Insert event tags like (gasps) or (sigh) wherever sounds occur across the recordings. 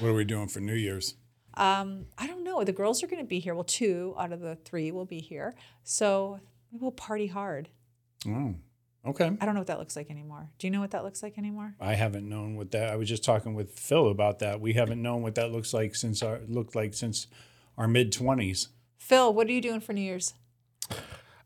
What are we doing for New Year's? Um, I don't know. The girls are going to be here. Well, two out of the three will be here. So we'll party hard. Oh, okay. I don't know what that looks like anymore. Do you know what that looks like anymore? I haven't known what that. I was just talking with Phil about that. We haven't known what that looks like since our looked like since our mid twenties. Phil, what are you doing for New Year's?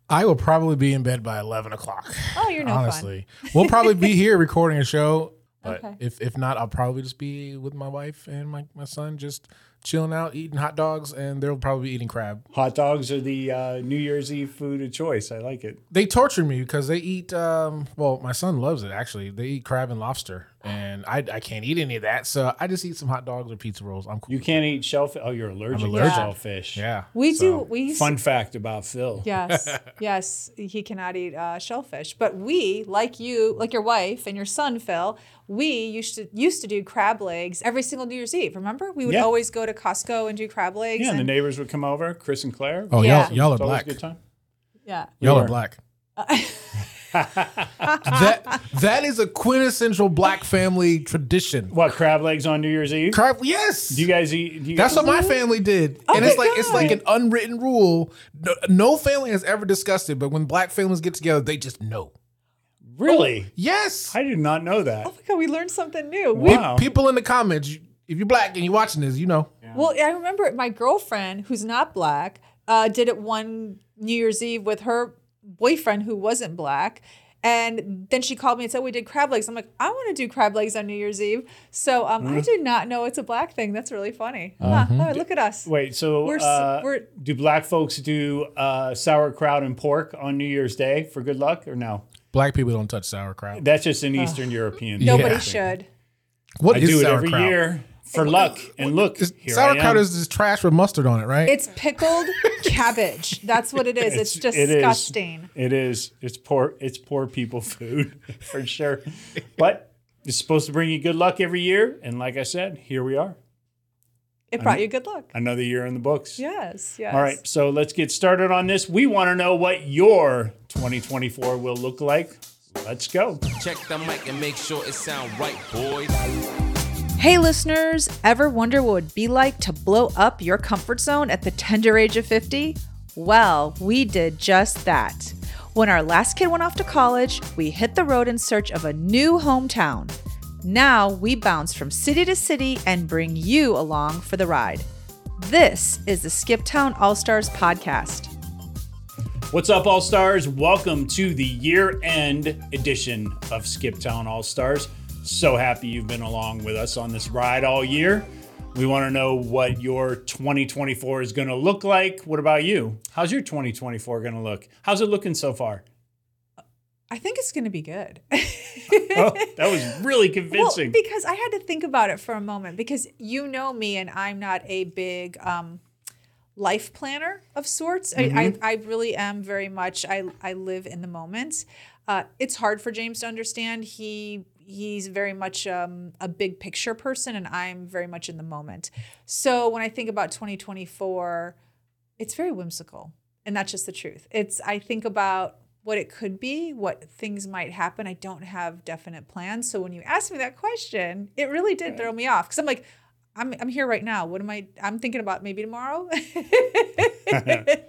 I will probably be in bed by eleven o'clock. Oh, you're no fun. honestly. We'll probably be here recording a show. But Okay. if if not, I'll probably just be with my wife and my, my son, just chilling out, eating hot dogs, and they'll probably be eating crab. Hot dogs are the uh, New Year's Eve food of choice. I like it. They torture me because they eat. Um, well, my son loves it actually. They eat crab and lobster, and I, I can't eat any of that. So I just eat some hot dogs or pizza rolls. I'm cool. You can't eat shellfish. Oh, you're allergic, allergic. to shellfish. yeah, We so- do. We Fun fact about Phil. (laughs) Yes, (laughs) yes, he cannot eat uh, shellfish. But we, like you, like your wife and your son Phil, we used to used to do crab legs every single New Year's Eve. Remember, we would Yeah. always go to Costco and do crab legs. Yeah, and the neighbors would come over, Chris and Claire. Oh, Yeah. y'all y'all are black. a good time. yeah. Y'all We are were. black. (laughs) (laughs) that that is a quintessential black family tradition. What crab legs on New Year's Eve? Crab, yes. Do you guys eat? Do you That's guys, what my family did, and it's like it's like an unwritten rule. No, no family has ever discussed it, but when black families get together, they just know. really. Yes, I did not know that. Oh my God, we learned something new. We, Wow. people in the comments, if you're black and you're watching this, you know. well, I remember my girlfriend, who's not black, uh, did it one New Year's Eve with her boyfriend who wasn't black. And then she called me and said, We did crab legs. I'm like, I want to do crab legs on New Year's Eve. So um, Mm-hmm. I did not know it's a black thing. That's really funny. Huh. Oh, look at us. Wait, so We're uh, we're- do black folks do uh, sauerkraut and pork on New Year's Day for good luck or no? Black people don't touch sauerkraut. That's just an Eastern European. Nobody Yeah. should. What I is do it sauerkraut? every year for luck. And look, Is- here I sauerkraut am. is just trash with mustard on it, right? It's pickled (laughs) cabbage. That's what it is. It's, it is. disgusting. It is. It's poor. It's poor people food (laughs) for sure. But it's supposed to bring you good luck every year. And like I said, here we are. It brought you good luck. Another year in the books. Yes, yes. All right, so let's get started on this. We want to know what your 2024 will look like. Let's go. Check the mic and make sure it sound right, boys. Hey, listeners, ever wonder what it would be like to blow up your comfort zone at the tender age of 50? Well, we did just that. When our last kid went off to college, we hit the road in search of a new hometown. Now we bounce from city to city and bring you along for the ride. This is the Skiptown All Stars podcast. What's up, All Stars? Welcome to the year end edition of Skiptown All Stars. So happy you've been along with us on this ride all year. We want to know what your 2024 is going to look like. What about you? How's your 2024 going to look? How's it looking so far? I think it's going to be good. (laughs) Oh, that was really Well, convincing. because I had to think about it for a moment because you know me and I'm not a big um, life planner of sorts. I, I, I really am very much, I, I live in the moment. Uh, it's hard for James to understand. He he's very much um, a big picture person and I'm very much in the moment. So when I think about 2024, it's very whimsical and that's just the truth. It's I think about what it could be, what things might happen. I don't have definite plans. So when you asked me that question, it really did throw me off because I'm like, I'm I'm here right now. What am I? I'm thinking about maybe tomorrow. (laughs) (laughs)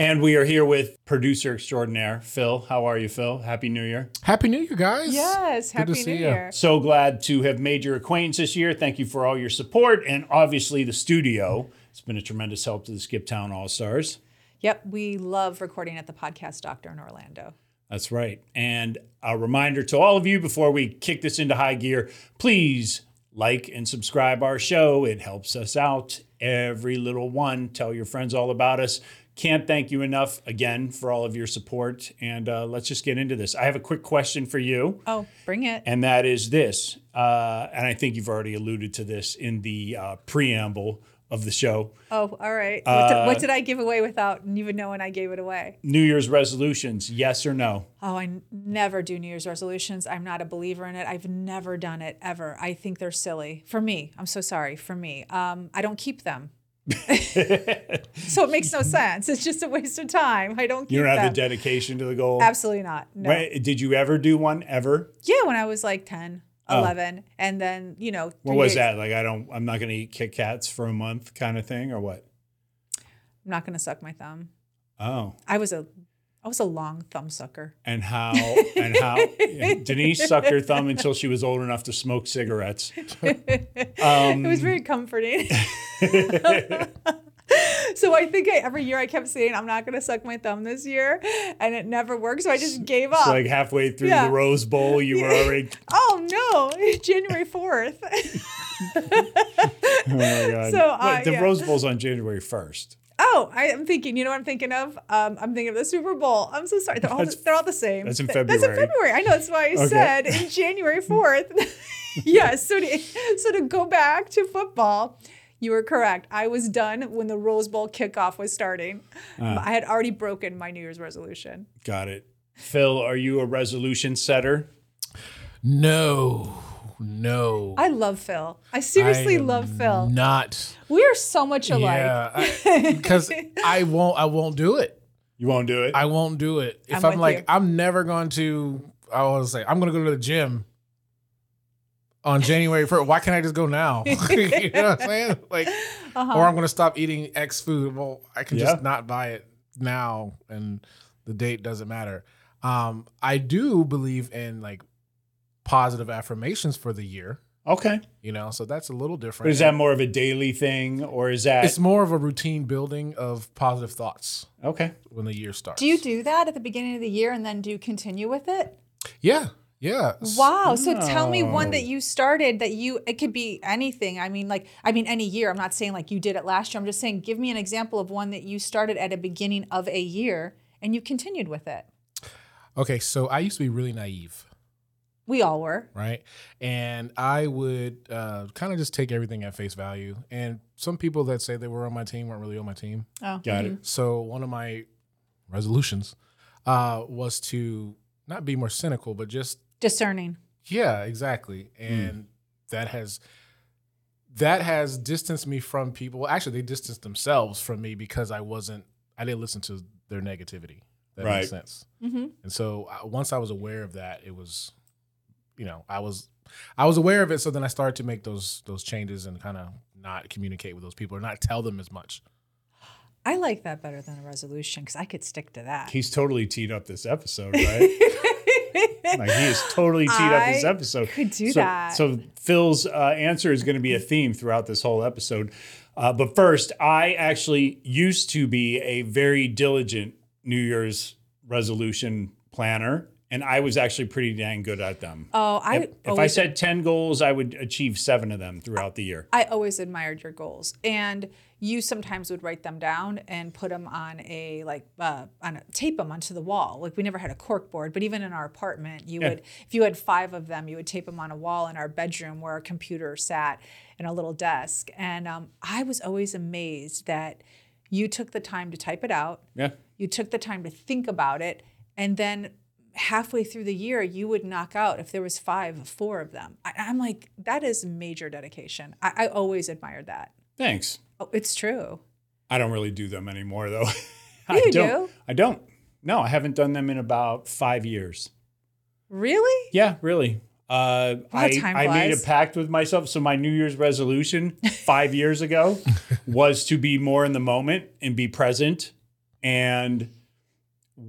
and we are here with producer extraordinaire, Phil. How are you, Phil? Happy New Year. Happy New Year, guys. yes, Good happy to New see ya. Year. So glad to have made your acquaintance this year. Thank you for all your support and obviously the studio. It's been a tremendous help to the Skip Town All Stars. Yep, we love recording at the Podcast Doctor in Orlando. That's right. And a reminder to all of you before we kick this into high gear, please like and subscribe our show. It helps us out. Every little one. Tell your friends all about us. Can't thank you enough again for all of your support. And uh, let's just get into this. I have a quick question for you. Oh, bring it. and that is this. Uh, and I think you've already alluded to this in the uh, preamble of the show. Oh, all right. What, did, what did I give away without even knowing I gave it away? New Year's resolutions, yes or no? Oh, I n- never do New Year's resolutions. I'm not a believer in it. I've never done it ever. I think they're silly. For me, I'm so sorry. For me, um, I don't keep them. (laughs) so it makes no sense. It's just a waste of time. I don't You don't have them. the dedication to the goal. Absolutely not. No. Did you ever do one ever? Yeah, when I was like 10, 11 and then you know What was days- that? Like I don't I'm not gonna eat Kit Kats for a month kind of thing or what? i'm not going to suck my thumb Oh. i was a i was a long thumb sucker And how and how Denise sucked her thumb until she was old enough to smoke cigarettes. (laughs) Um, it was very comforting (laughs) so i think I, every year i kept saying i'm not going to suck my thumb this year and it never worked so i just gave up So like halfway through Yeah. the Rose Bowl, you were (laughs) already. oh no january 4th Oh my god! So, uh, Wait, the yeah. Rose Bowl's on January first. Oh, I am thinking. You know what I'm thinking of? Um, I'm thinking of the Super Bowl. I'm so sorry. They're all, That's- they're all the same. that's in Th- That's in February. February. I know. That's why I Okay. said in January (laughs) 4th. (laughs) yes. So to, so to go back to football, you were correct. I was done when the Rose Bowl kickoff was starting. Ah. I had already broken my New Year's resolution. Got it. Phil, are you a resolution setter? No, no. I love Phil. I seriously am love Phil. Not. We are so much alike. Yeah, (laughs) because I won't. I won't do it. You won't do it. I won't do it. If I'm I'm, like, you. I'm never going to. I was say, I'm going to go to the gym on January 1st. Why can't I just go now? (laughs) you know what I'm saying? (laughs) Like, Uh-huh. or I'm going to stop eating X food. Well, I can Yeah. just not buy it now, and the date doesn't matter. Um, I do believe in like positive affirmations for the year. okay. You know, so that's a little different. But is that more of a daily thing, or is that It's more of a routine building of positive thoughts okay? when the year starts. Do you do that at the beginning of the year and then do you continue with it? Yeah, yeah. Wow. So tell me one that you started that you it could be anything. I mean like I mean any year. I'm not saying like you did it last year. I'm just saying give me an example of one that you started at a beginning of a year and you continued with it. Okay, so I used to be really naive, We all were. right? And I would uh, kind of just take everything at face value. And some people that say they were on my team weren't really on my team. Oh. Got it. So one of my resolutions uh, was to not be more cynical, but just Discerning. Yeah, exactly. And that has that has distanced me from people. Well, actually, they distanced themselves from me because I wasn't. I didn't listen to their negativity. That Right. makes sense. Mm-hmm. And so uh, once I was aware of that, it was, you know, I was, I was aware of it. So then I started to make those those changes and kind of not communicate with those people or not tell them as much. I like that better than a resolution because I could stick to that. He's totally teed up this episode, right? (laughs) like he is totally teed up this I episode. could do so, that. So Phil's uh, answer is going to be a theme throughout this whole episode. Uh, but first, I actually used to be a very diligent New Year's resolution planner, and I was actually pretty dang good at them. Oh, I if, if I said 10 goals, I would achieve seven of them throughout the year. I always admired your goals, and you sometimes would write them down and put them on a like uh, on a, tape them onto the wall. Like we never had a cork board, but even in our apartment, you Yeah. would if you had five of them, you would tape them on a wall in our bedroom where our computer sat in a little desk. And um, I was always amazed that you took the time to type it out. Yeah. You took the time to think about it, and then halfway through the year, you would knock out if there was five, four of them. I, I'm like, that is major dedication. I, I always admired that. Thanks. Oh, it's true. I don't really do them anymore, though. (laughs) I You don't. do? I don't. No, I haven't done them in about five years. Really? Yeah, really. Uh, I, I made a pact with myself. So my New Year's resolution (laughs) five years ago was to be more in the moment and be present. And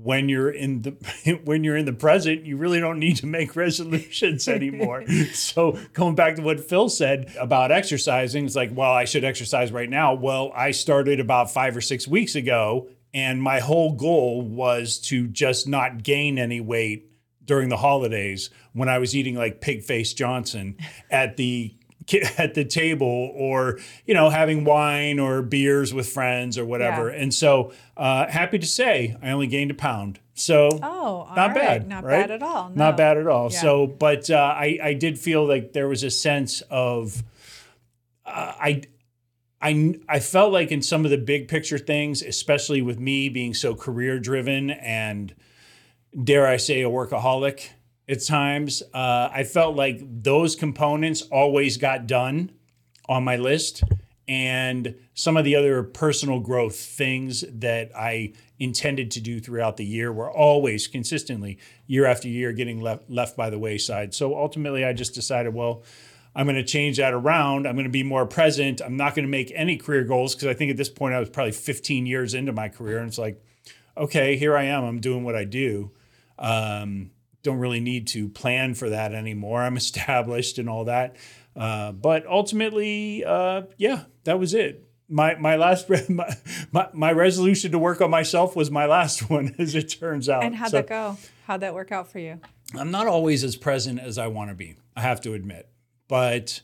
when you're in the (laughs) when you're in the present, you really don't need to make resolutions anymore. (laughs) so going back to what Phil said about exercising, it's like, well, I should exercise right now. Well, I started about five or six weeks ago, and my whole goal was to just not gain any weight during the holidays when I was eating like pig face Johnson at the (laughs) at the table or you know having wine or beers with friends or whatever. Yeah. And so uh, happy to say I only gained a pound. So Oh, not right. bad, Not right? bad at all. No. not bad at all. Yeah. So, but uh, I I did feel like there was a sense of uh, I. I, I felt like in some of the big picture things, especially with me being so career driven and dare I say a workaholic at times, uh, I felt like those components always got done on my list. and some of the other personal growth things that I intended to do throughout the year were always consistently year after year getting left left by the wayside. So ultimately I just decided, well, I'm going to change that around. I'm going to be more present. I'm not going to make any career goals because I think at this point I was probably 15 years into my career and it's like, okay, here I am. I'm doing what I do. Um, don't really need to plan for that anymore. I'm (laughs) established and all that. Uh, but ultimately, uh, yeah, that was it. My my last re- (laughs) my, my, my resolution to work on myself was my last (laughs) one, as it turns out. And how'd So that go? How'd that work out for you? I'm not always as present as I want to be. I have to admit, but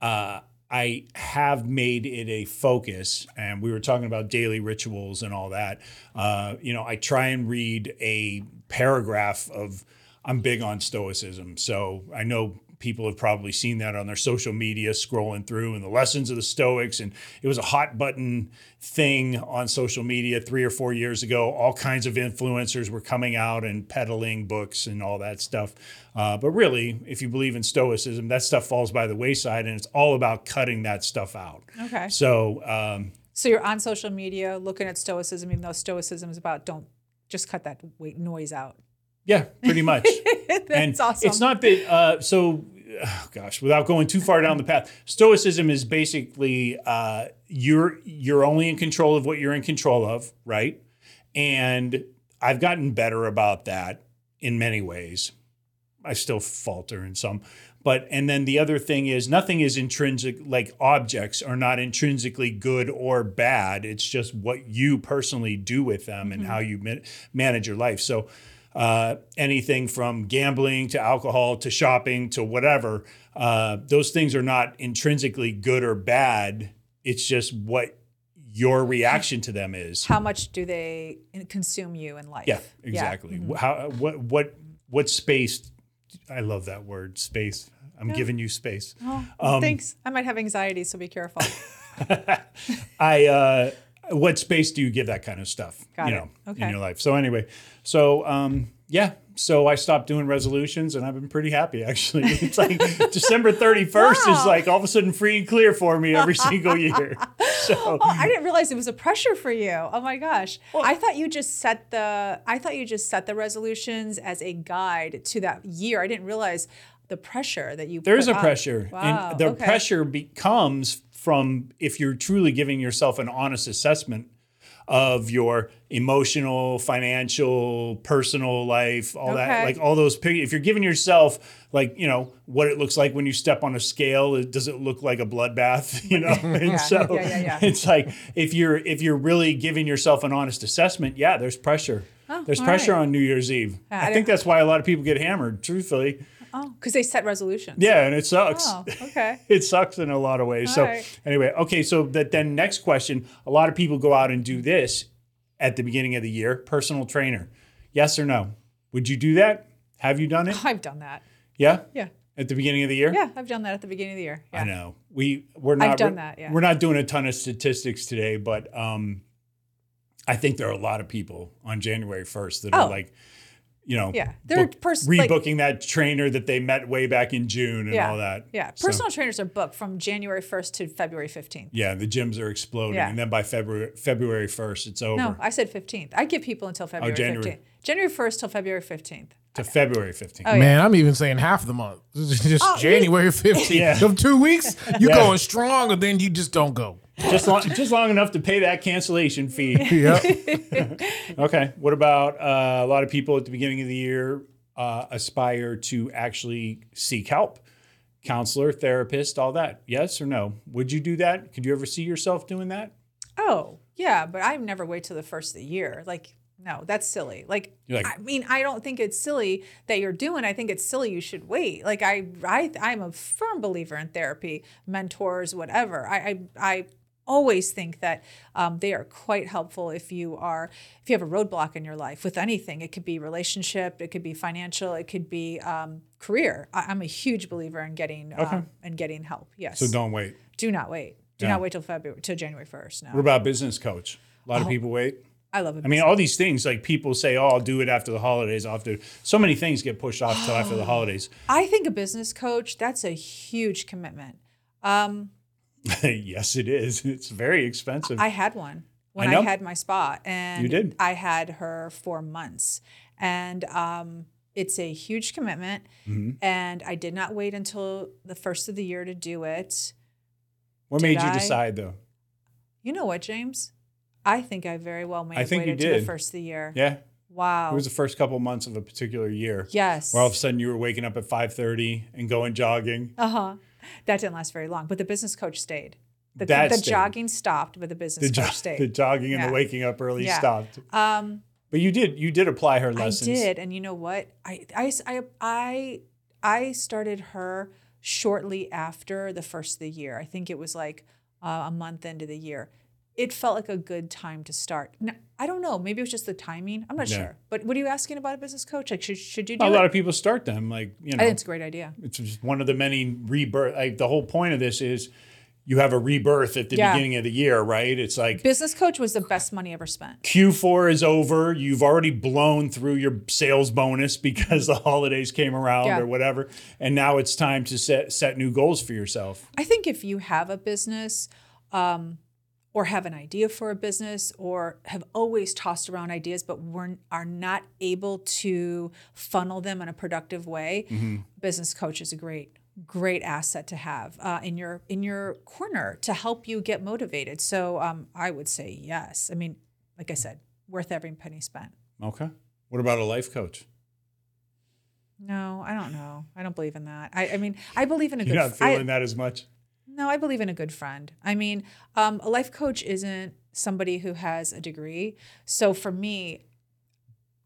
uh, I have made it a focus. And we were talking about daily rituals and all that. Uh, you know, I try and read a paragraph of. I'm big on stoicism, so I know people have probably seen that on their social media scrolling through and the lessons of the stoics. And it was a hot button thing on social media 3 or 4 years ago. All kinds of influencers were coming out and peddling books and all that stuff. Uh, but really if you believe in stoicism that stuff falls by the wayside and it's all about cutting that stuff out. Okay. so um, So you're on social media looking at stoicism, even though stoicism is about don't just cut that noise out. Yeah pretty much (laughs) That's and awesome. It's not that. Uh, so, oh gosh, without going too far down the path, Stoicism is basically uh, you're you're only in control of what you're in control of, right? And I've gotten better about that in many ways. I still falter in some. But and then the other thing is nothing is intrinsic like objects are not intrinsically good or bad. It's just what you personally do with them and how you ma- manage your life. So uh, anything from gambling to alcohol to shopping to whatever, uh, those things are not intrinsically good or bad. It's just what your reaction to them is. How much do they consume you in life? Yeah, exactly. How what what what space? I love that word, space. I'm giving you space. Oh, thanks. I might have anxiety, so be careful. (laughs) I uh, what space do you give that kind of stuff? Got you it. know, Okay. in your life. So anyway, so um, yeah, so I stopped doing resolutions, and I've been pretty happy actually. (laughs) It's like December 31st is like all of a sudden free and clear for me every (laughs) single year. So Oh, I didn't realize it was a pressure for you. Oh my gosh. I thought you just set the I thought you just set the resolutions as a guide to that year. I didn't realize the pressure that you There's a pressure, Wow, and the okay. pressure becomes from if you're truly giving yourself an honest assessment of your emotional, financial, personal life, all that, like all those. If you're giving yourself like you know what it looks like when you step on a scale, it- does it look like a bloodbath? (laughs) You know, (laughs) and Yeah, so yeah, yeah, it's like if you're if you're really giving yourself an honest assessment, yeah, there's pressure. Oh, there's Oh, all pressure right. on New Year's Eve. I I think that's why a lot of people get hammered. Truthfully, Oh, because they set resolutions. yeah, and it sucks Oh, okay. (laughs) it sucks in a lot of ways. so right. anyway, okay, so that then next question, a lot of people go out and do this at the beginning of the year, personal trainer. Yes or no? Would you do that? Have you done it? I've done that. Yeah? Yeah. At the beginning of the year? Yeah, I've done that at the beginning of the year. Yeah. I know. We we're not I've done that, yeah. We're not doing a ton of statistics today, but um I think there are a lot of people on January 1st that Oh. are like you know, Yeah. They're book- pers- like- rebooking that trainer that they met way back in June and Yeah. all that. Yeah. So- Personal trainers are booked from January 1st to February 15th. Yeah, the gyms are exploding, Yeah. and then by February February first, it's over No, I said 15th. I give people until oh, February Oh, January. 15th. January 1st till February 15th. to February fifteenth. Oh, yeah. Man, I'm even saying half the month. (laughs) Just Oh, January 15th. Yeah. Them two weeks, (laughs) you Yeah. going strong, and then you just don't go. Just long, just long enough to pay that cancellation fee. (laughs) Yep. (laughs) okay. What about uh, a lot of people at the beginning of the year uh, aspire to actually seek help, counselor, therapist, all that? Yes or no? Would you do that? Could you ever see yourself doing that? Oh, yeah, but I never wait till the first of the year. Like, no, that's silly. Like, like- I mean, I don't think it's silly that you're doing. I think it's silly you should wait. Like, I, I, I'm a firm believer in therapy, mentors, whatever. I, I, I always think that um, they are quite helpful if you are if you have a roadblock in your life with anything. It could be relationship, it could be financial, it could be um, career. I, I'm a huge believer in getting um, in getting help. Yes. So don't wait. Do not wait. Do Yeah. not wait till February till January first. No. What about business coach? A Oh. lot of people wait. I love it. I mean, all these things like people say, "Oh, I'll do it after the holidays." To. So many things get pushed off till after the (gasps) holidays. I think a business coach, that's a huge commitment. Um, (laughs) yes, it is. It's very expensive. I had one when I I, had my spa, and You did. I had her for months, and um, it's a huge commitment. Mm-hmm. And I did not wait until the first of the year to do it. what did made you I- decide though? You know what, James? I think I very well may I have waited to the first of the year. Yeah, Wow. it was the first couple months of a particular year. yes. Where all of a sudden you were waking up at five thirty and going jogging. Uh huh. That didn't last very long, but the business coach stayed. The, That the stayed. jogging stopped, but the The, business jo- coach stayed. the jogging and Yeah. the waking up early Yeah. stopped. um, But you did you did apply her lessons. I did, and you know what? I I I I, I started her shortly after the first of the year. I think it was like uh, a month into the year. It felt like a good time to start. Now, I don't know. Maybe it was just the timing. I'm not Yeah. sure. But what are you asking about a business coach? Like, should should you do A lot of people start them like you I know. think it's a great idea. it's just one of the many rebirth. Like the whole point of this is you have a rebirth at the Yeah. beginning of the year, right? It's like Business coach was the best money ever spent. Q4 is over. You've already blown through your sales bonus because the holidays came around Yeah. or whatever, and now it's time to set set new goals for yourself. I think if you have a business um, or have an idea for a business or have always tossed around ideas but we're, are not able to funnel them in a productive way, business coach is a great great asset to have uh, in your in your corner to help you get motivated. So um, I would say yes. I mean, like I said, worth every penny spent. Okay. What about a life coach? No, I don't know. I don't believe in that. I, I mean, I believe in a You're good. not I- feeling that as much. No, I believe in a good friend. I mean, um, a life coach isn't somebody who has a degree. So for me,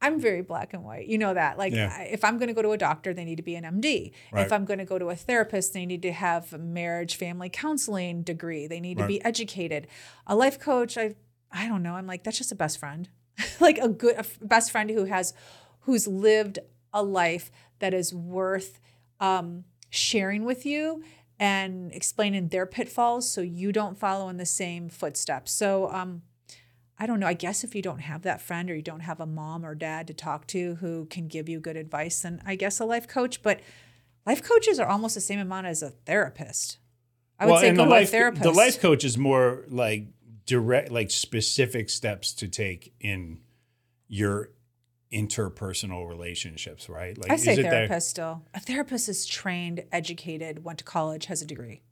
I'm very black and white. You know that. Like, Yeah. I- if I'm going to go to a doctor, they need to be an MD. Right. If I'm going to go to a therapist, they need to have a marriage, family counseling degree. They need to be educated. A life coach, I, I don't know. I'm like, that's just a best friend, (laughs) like a good a f- best friend who has, who's lived a life that is worth um, sharing with you and explaining their pitfalls so you don't follow in the same footsteps. So um, I don't know. I guess if you don't have that friend or you don't have a mom or dad to talk to who can give you good advice, then I guess a life coach. But life coaches are almost the same amount as a therapist. I would say and go the to life, a therapist. The life coach is more like direct, like specific steps to take in your interpersonal relationships, right? Like, I say is it that- therapist still. A therapist is trained, educated, went to college, has a degree.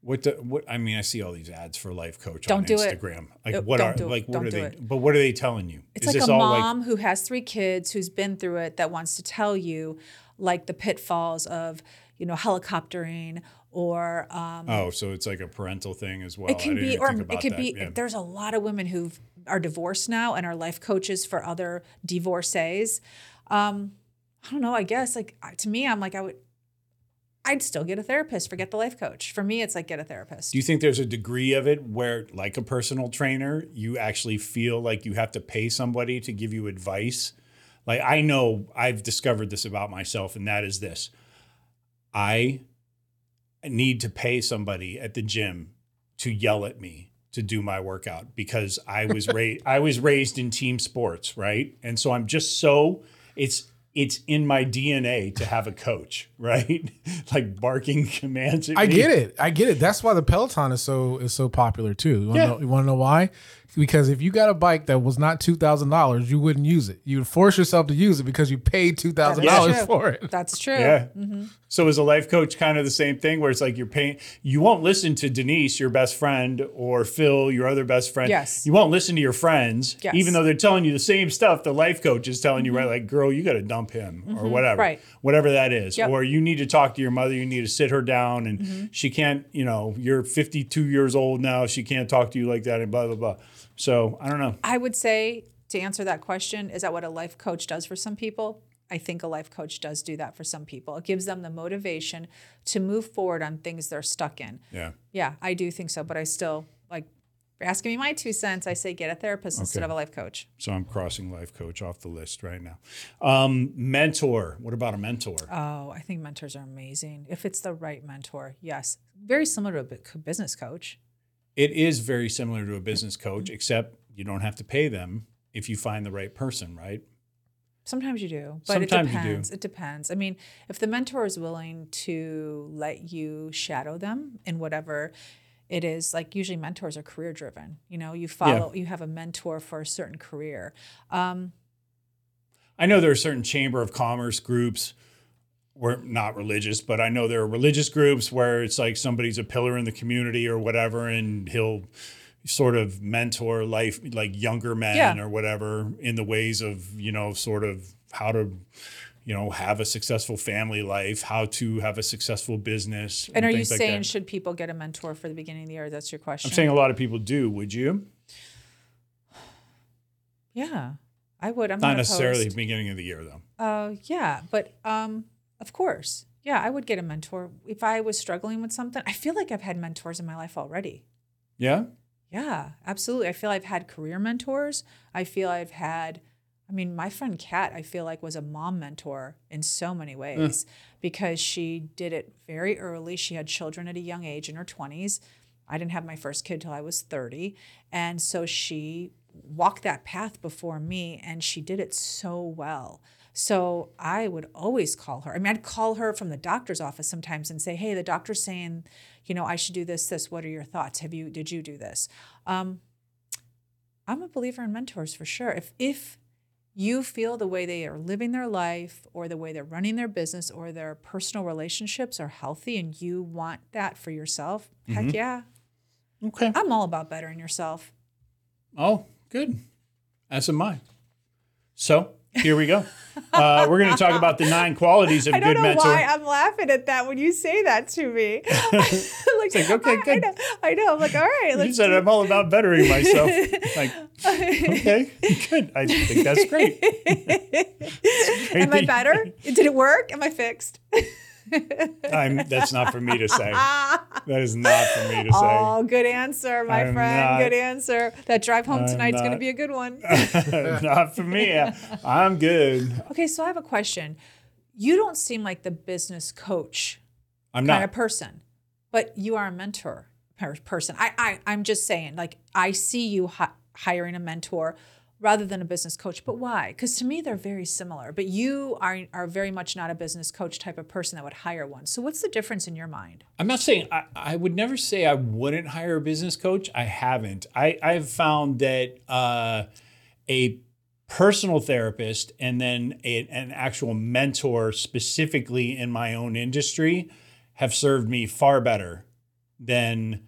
What the, what I mean, I see all these ads for life coach Don't on do it. Instagram. Like Nope, what don't are do it. like what Don't are do they? it. But what are they telling you? It's Is like a mom who has three kids who's been through it that wants to tell you like the pitfalls of, you know, helicoptering or um, Oh, so it's like a parental thing as well. it can be or it could that. be Yeah. there's a lot of women who are divorced now and are life coaches for other divorcees. Um, I don't know, I guess like to me I'm like I would I'd still get a therapist, forget the life coach. For me it's like get a therapist. Do you think there's a degree of it where, like a personal trainer, you actually feel like you have to pay somebody to give you advice? Like, I know I've discovered this about myself, and that is this I need to pay somebody at the gym to yell at me to do my workout because I was raised (laughs) I was raised in team sports, right? And so I'm just so it's it's in my DNA to have a coach, (laughs) right? like barking commands at I me. get it. I get it. That's why the Peloton is so is so popular too. You want Yeah. know, you wanna know why? Because if you got a bike that was not two thousand dollars, you wouldn't use it. You would force yourself to use it because you paid two thousand dollars (laughs) for it. That's true. Yeah. Mm-hmm. So as a life coach kind of the same thing where it's like you're paying you won't listen to Denise, your best friend, or Phil, your other best friend. Yes. You won't listen to your friends, Yes. even though they're telling you the same stuff the life coach is telling you, mm-hmm. right? Like, girl, you gotta dump him or mm-hmm. whatever. Right. Whatever that is. Yep. Or you need to talk to your mother, you need to sit her down and she can't, you know, you're 52 years old now, she can't talk to you like that and blah blah blah. So I don't know. I would say to answer that question, is that what a life coach does for some people? I think a life coach does do that for some people. It gives them the motivation to move forward on things they're stuck in. Yeah. Yeah, I do think so, but I still like asking me my two cents, I say get a therapist instead of a life coach. So I'm crossing life coach off the list right now. Um, mentor. What about a mentor? Oh, I think mentors are amazing. If it's the right mentor, yes. Very similar to a business coach. It is very similar to a business coach, except you don't have to pay them if you find the right person, right? Sometimes you do, but Sometimes it you do. depends. It depends. I mean, if the mentor is willing to let you shadow them in whatever it is like usually mentors are career driven. You know, you follow, you have a mentor for a certain career. Um, I know there are certain chamber of commerce groups were not religious, but I know there are religious groups where it's like somebody's a pillar in the community or whatever, and he'll sort of mentor life like younger men Yeah. or whatever in the ways of you know sort of how to you know have a successful family life, how to have a successful business. and are you like saying that. should people get a mentor for the beginning of the year? That's your question. I'm saying a lot of people do. Would you? yeah, I would. I'm Not not, necessarily opposed. beginning of the year though. Uh, yeah, but um, of course, yeah, I would get a mentor if I was struggling with something. I feel like I've had mentors in my life already. Yeah. Yeah, absolutely. I feel I've had career mentors. I feel I've had, I mean, my friend Kat, I feel like was a mom mentor in so many ways because she did it very early. She had children at a young age in her 20s. I didn't have my first kid till I was 30. And so she walked that path before me and she did it so well. So I would always call her. I mean, I'd call her from the doctor's office sometimes and say, "Hey, the doctor's saying, you know, I should do this. This. What are your thoughts? Have you? Did you do this?" Um, I'm a believer in mentors for sure. If if you feel the way they are living their life or the way they're running their business or their personal relationships are healthy and you want that for yourself, heck yeah. Okay. I'm all about bettering yourself. Oh, good. As am I. So here we go. Uh, we're going to talk about the nine qualities of a I don't good know mentor. why I'm laughing at that when you say that to me. (laughs) (laughs) like, like, okay, I, good. I know, I know. I'm like, all right, you said I'm all about bettering myself. like, okay, good. I think that's great. (laughs) Am I better? Did it work? Am I fixed? I'm, that's not for me to say. (laughs) That is not for me to say. Oh, good answer, my I'm friend. not- good answer. That drive home I'm tonight's going to be a good one. (laughs) not for me. I'm good. okay, so I have a question. You don't seem like the business coach I'm kind not. of person, but you are a mentor per- person. I, I I'm just saying, like I see you hi- hiring a mentor rather than a business coach. But why? Because to me they're very similar. But you are are very much not a business coach type of person that would hire one. So what's the difference in your mind? I'm not saying I, I would never say I wouldn't hire a business coach. I haven't. I, I've found that uh, a personal therapist and then a, an actual mentor, specifically in my own industry, have served me far better than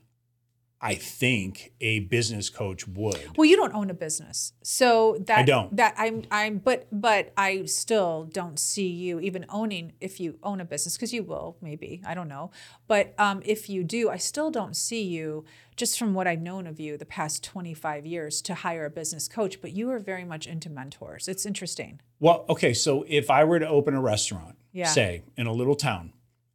I think a business coach would. Well, you don't own a business, so that I don't. That I'm I'm but but I still don't see you even owning if you own a business because you will maybe I don't know, but um, if you do, I still don't see you just from what I've known of you the past 25 years to hire a business coach. But you are very much into mentors. It's interesting. Well, okay, so if I were to open a restaurant, Yeah. say in a little town,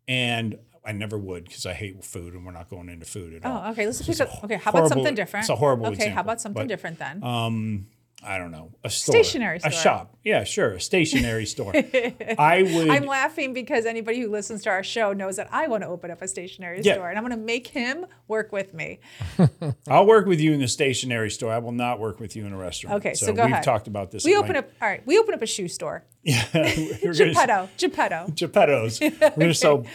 and I never would because I hate food and we're not going into food at all. Oh, okay. Let's pick up. Okay, how about something different? It's a horrible Okay, example. how about something but, different then? Um, I don't know, a store, Stationery store. a shop. Yeah, sure, a stationary (laughs) store. I would. I'm laughing because anybody who listens to our show knows that I want to open up a stationery Yeah. store and I'm going to make him work with me. (laughs) I'll work with you in the stationary store. I will not work with you in a restaurant. Okay, so go we've ahead. talked about this. We open length. up. All right, we open up a shoe store. (laughs) Yeah, Geppetto, Geppetto. Geppettos. We're sell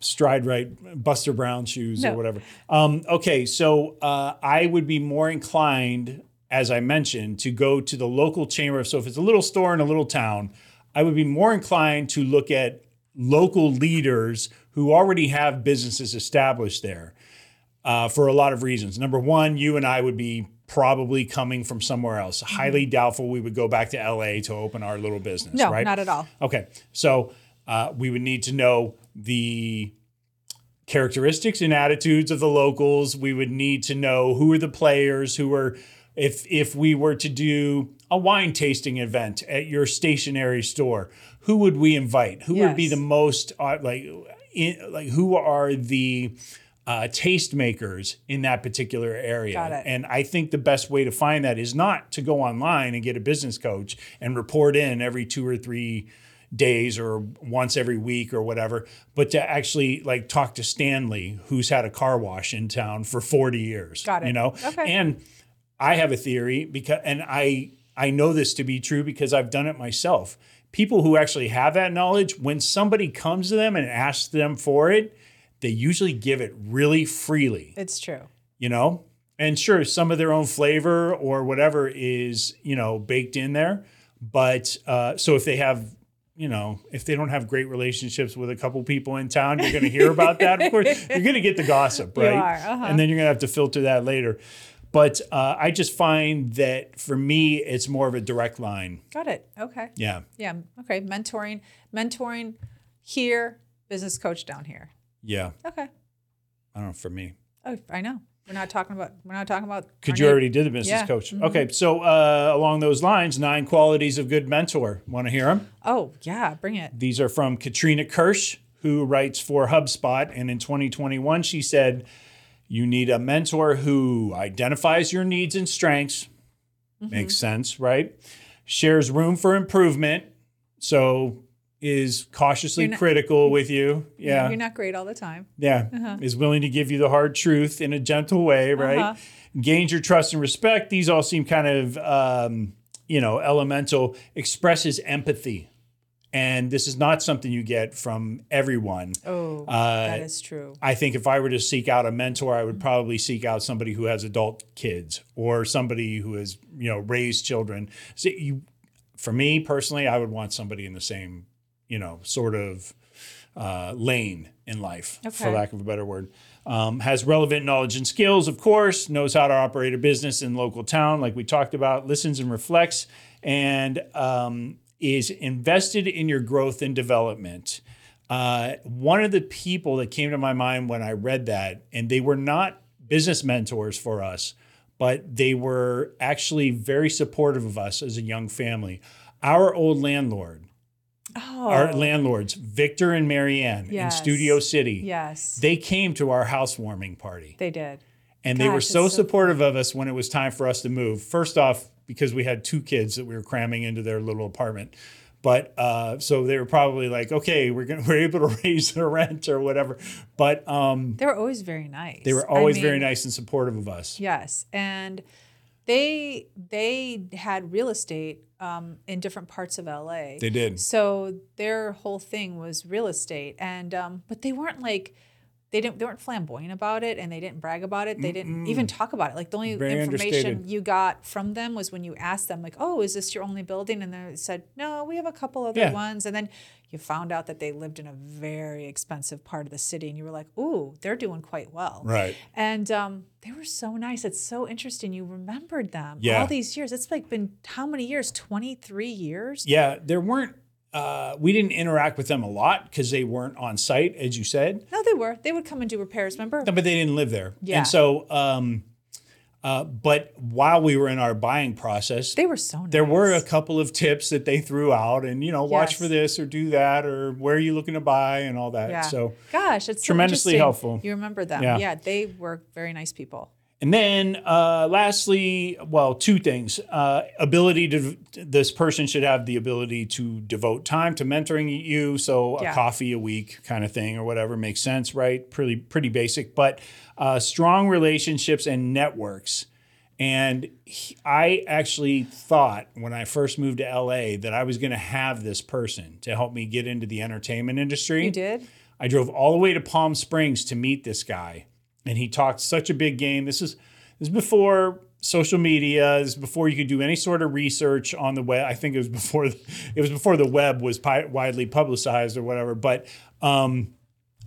Stride Rite, Buster Brown shoes or whatever. Um, okay, so uh, I would be more inclined, as I mentioned, to go to the local chamber. So if it's a little store in a little town, I would be more inclined to look at local leaders who already have businesses established there uh, for a lot of reasons. Number one, you and I would be probably coming from somewhere else. Highly doubtful we would go back to LA to open our little business. No, right? not at all. Okay, so uh, we would need to know the characteristics and attitudes of the locals. We would need to know who are the players who are. If if we were to do a wine tasting event at your stationery store, who would we invite? Who would be the most uh, like in, like who are the uh, tastemakers in that particular area? Got it. And I think the best way to find that is not to go online and get a business coach and report in every two or three days or once every week or whatever, but to actually like talk to Stanley, who's had a car wash in town for 40 years. Got it. You know? Okay. And I have a theory because and I I know this to be true because I've done it myself. People who actually have that knowledge, when somebody comes to them and asks them for it, they usually give it really freely It's true. you know? And sure, some of their own flavor or whatever is, you know, baked in there. But uh, so if they have, you know, if they don't have great relationships with a couple people in town, you're going to hear about that. Of course, (laughs) you're going to get the gossip, right? are, uh-huh. And then you're going to have to filter that later. But uh, I just find that for me, it's more of a direct line. Got it. Okay. Yeah. Yeah. Okay. Mentoring, mentoring here, business coach down here. Yeah. Okay. I don't know, for me. Oh, I know. We're not talking about. We're not talking about. Could you neigh- already did the business Yeah. Mm-hmm. coach? Okay, so uh, along those lines, nine qualities of good mentor. Want to hear them? Oh yeah, bring it. These are from Katrina Kirsch, who writes for HubSpot, and in 2021 she said, "You need a mentor who identifies your needs and strengths. Mm-hmm. Makes sense, right? Shares room for improvement, so is cautiously not- critical (laughs) with you. Yeah, You're not great all the time. yeah, is willing to give you the hard truth in a gentle way, right? Uh-huh. Gains your trust and respect. These all seem kind of, um, you know, elemental. Expresses empathy, and this is not something you get from everyone. Oh, Uh, that is true. I think if I were to seek out a mentor, I would probably seek out somebody who has adult kids or somebody who has, you know, raised children. So you, for me personally, I would want somebody in the same, you know, sort of uh, lane in life, for lack of a better word. Um, has relevant knowledge and skills, of course, knows how to operate a business in local town, like we talked about, listens and reflects, and um, is invested in your growth and development. Uh, one of the people that came to my mind when I read that, and they were not business mentors for us, but they were actually very supportive of us as a young family. Our old landlord, Oh, our landlords, Victor and Marianne Yes. in Studio City, yes, they came to our housewarming party they did. and they were so so supportive of us when it was time for us to move. First off, because we had two kids that we were cramming into their little apartment. But uh, so they were probably like, okay, we're gonna (laughs) we're able to raise the rent or whatever. But um, They were always very nice. they were I always very nice and supportive of us. Yes, and they they had real estate um, in different parts of LA. They did. So their whole thing was real estate, and um, but they weren't like they didn't they weren't flamboyant about it, and they didn't brag about it. They didn't even talk about it. Like the only Very information you got from them was when you asked them, like, "Oh, is this your only building?" And they said, "No, we have a couple other Yeah. ones." And then you found out that they lived in a very expensive part of the city, and you were like, "Ooh, they're doing quite well." Right. And um, they were so nice. It's so interesting. You remembered them Yeah. all these years. It's like been how many years? Twenty three years. Yeah, there weren't. Uh, we didn't interact with them a lot because they weren't on site, as you said. No, they were. They would come and do repairs. Remember? No, but they didn't live there. Yeah. And so, um, uh, but while we were in our buying process, They were so nice. there were a couple of tips that they threw out and you know watch for this or do that or where are you looking to buy and all that Yeah. so Gosh, it's tremendously interesting. helpful. You remember them? Yeah. Yeah. they were very nice people. And then uh, lastly well two things uh, ability to this person should have the ability to devote time to mentoring you so a Yeah. coffee a week kind of thing or whatever makes sense right pretty pretty basic but uh, strong relationships and networks And he- I actually thought when I first moved to LA that I was going to have this person to help me get into the entertainment industry. You did? I drove all the way to Palm Springs to meet this guy, and he talked such a big game. This is this is before social media. Is before you could do any sort of research on the web. I think it was (laughs) before it was before the web was pi- widely publicized or whatever. But um,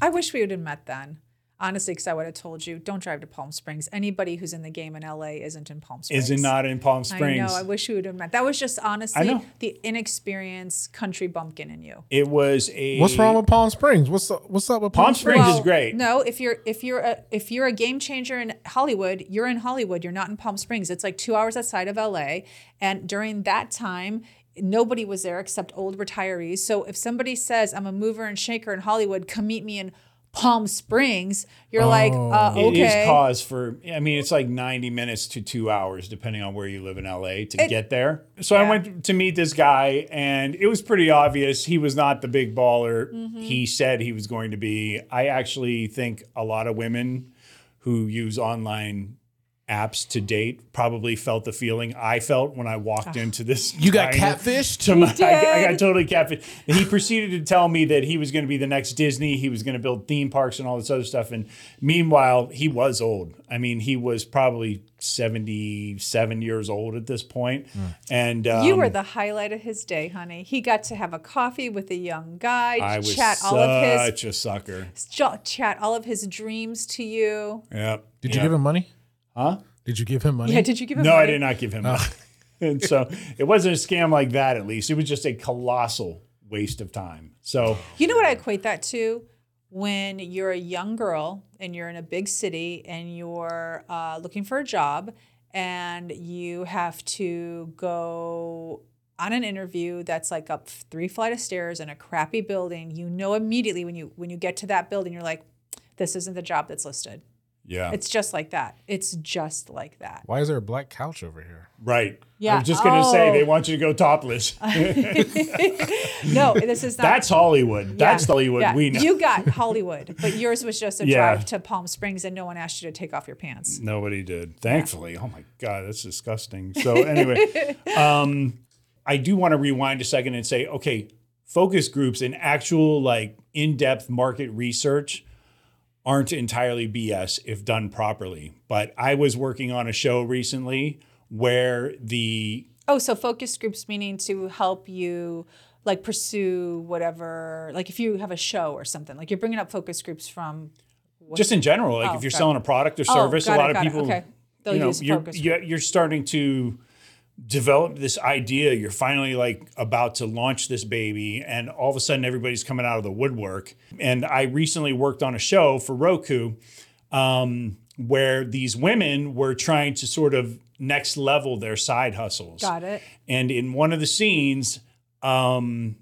I wish we would have met then. Honestly, because I would have told you, don't drive to Palm Springs. Anybody who's in the game in LA isn't in Palm Springs. is it not in Palm Springs? I know. I wish we would have met. That was just honestly the inexperienced country bumpkin in you. it was a What's wrong with Palm Springs? What's up, what's up with Palm, Springs? Palm Springs? Springs is great. No, if you're if you're a if you're a game changer in Hollywood, you're in Hollywood. You're not in Palm Springs. It's like two hours outside of LA. And during that time, nobody was there except old retirees. So if somebody says I'm a mover and shaker in Hollywood, come meet me in Palm Springs, you're like, uh, It is okay. cause for. I mean, it's like ninety minutes to two hours, depending on where you live in LA, to get there. So I went to meet this guy, and it was pretty obvious he was not the big baller Mm-hmm. he said he was going to be. I actually think a lot of women who use online apps to date probably felt the feeling I felt when I walked into this. You got diner catfished? To my, (laughs) I, got- I got totally catfished. And he proceeded to tell me that he was going to be the next Disney. He was going to build theme parks and all this other stuff. And meanwhile, he was old. I mean, he was probably 77 years old at this point. And um, you were the highlight of his day, honey. He got to have a coffee with a young guy, I was chat all of his such a sucker. chat all of his dreams to you. Yep. Did you give him money? Huh? Did you give him money? Yeah, did you give him No, I did not give him money. (laughs) and so it wasn't a scam like that, at least. It was just a colossal waste of time. So You know what I equate that to? When you're a young girl and you're in a big city and you're uh, looking for a job and you have to go on an interview that's like up three flight of stairs in a crappy building, you know immediately when you when you get to that building, you're like, this isn't the job that's listed. Yeah. It's just like that. It's just like that. Why is there a black couch over here? right. Yeah. I Yeah. was just gonna say Oh. they want you to go topless. (laughs) No, this is not. That's Hollywood. That's Hollywood yeah. we know. You got Hollywood, but yours was just a (laughs) Yeah. drive to Palm Springs and no one asked you to take off your pants. Nobody did. Thankfully. Oh my God, that's disgusting. So anyway, (laughs) um, I do want to rewind a second and say, okay, focus groups and actual like in-depth market research aren't entirely BS if done properly. But I was working on a show recently where the Oh, so focus groups meaning to help you like pursue whatever, like if you have a show or something, like you're bringing up focus groups from. just in general, like Oh, if you're selling a product or Oh, service, got a it, lot of people, Okay. You know, you're, focus you're you're starting to develop this idea. You're finally like about to launch this baby, and all of a sudden everybody's coming out of the woodwork. And I recently worked on a show for Roku um, where these women were trying to sort of next level their side hustles. Got it. And in one of the scenes, um,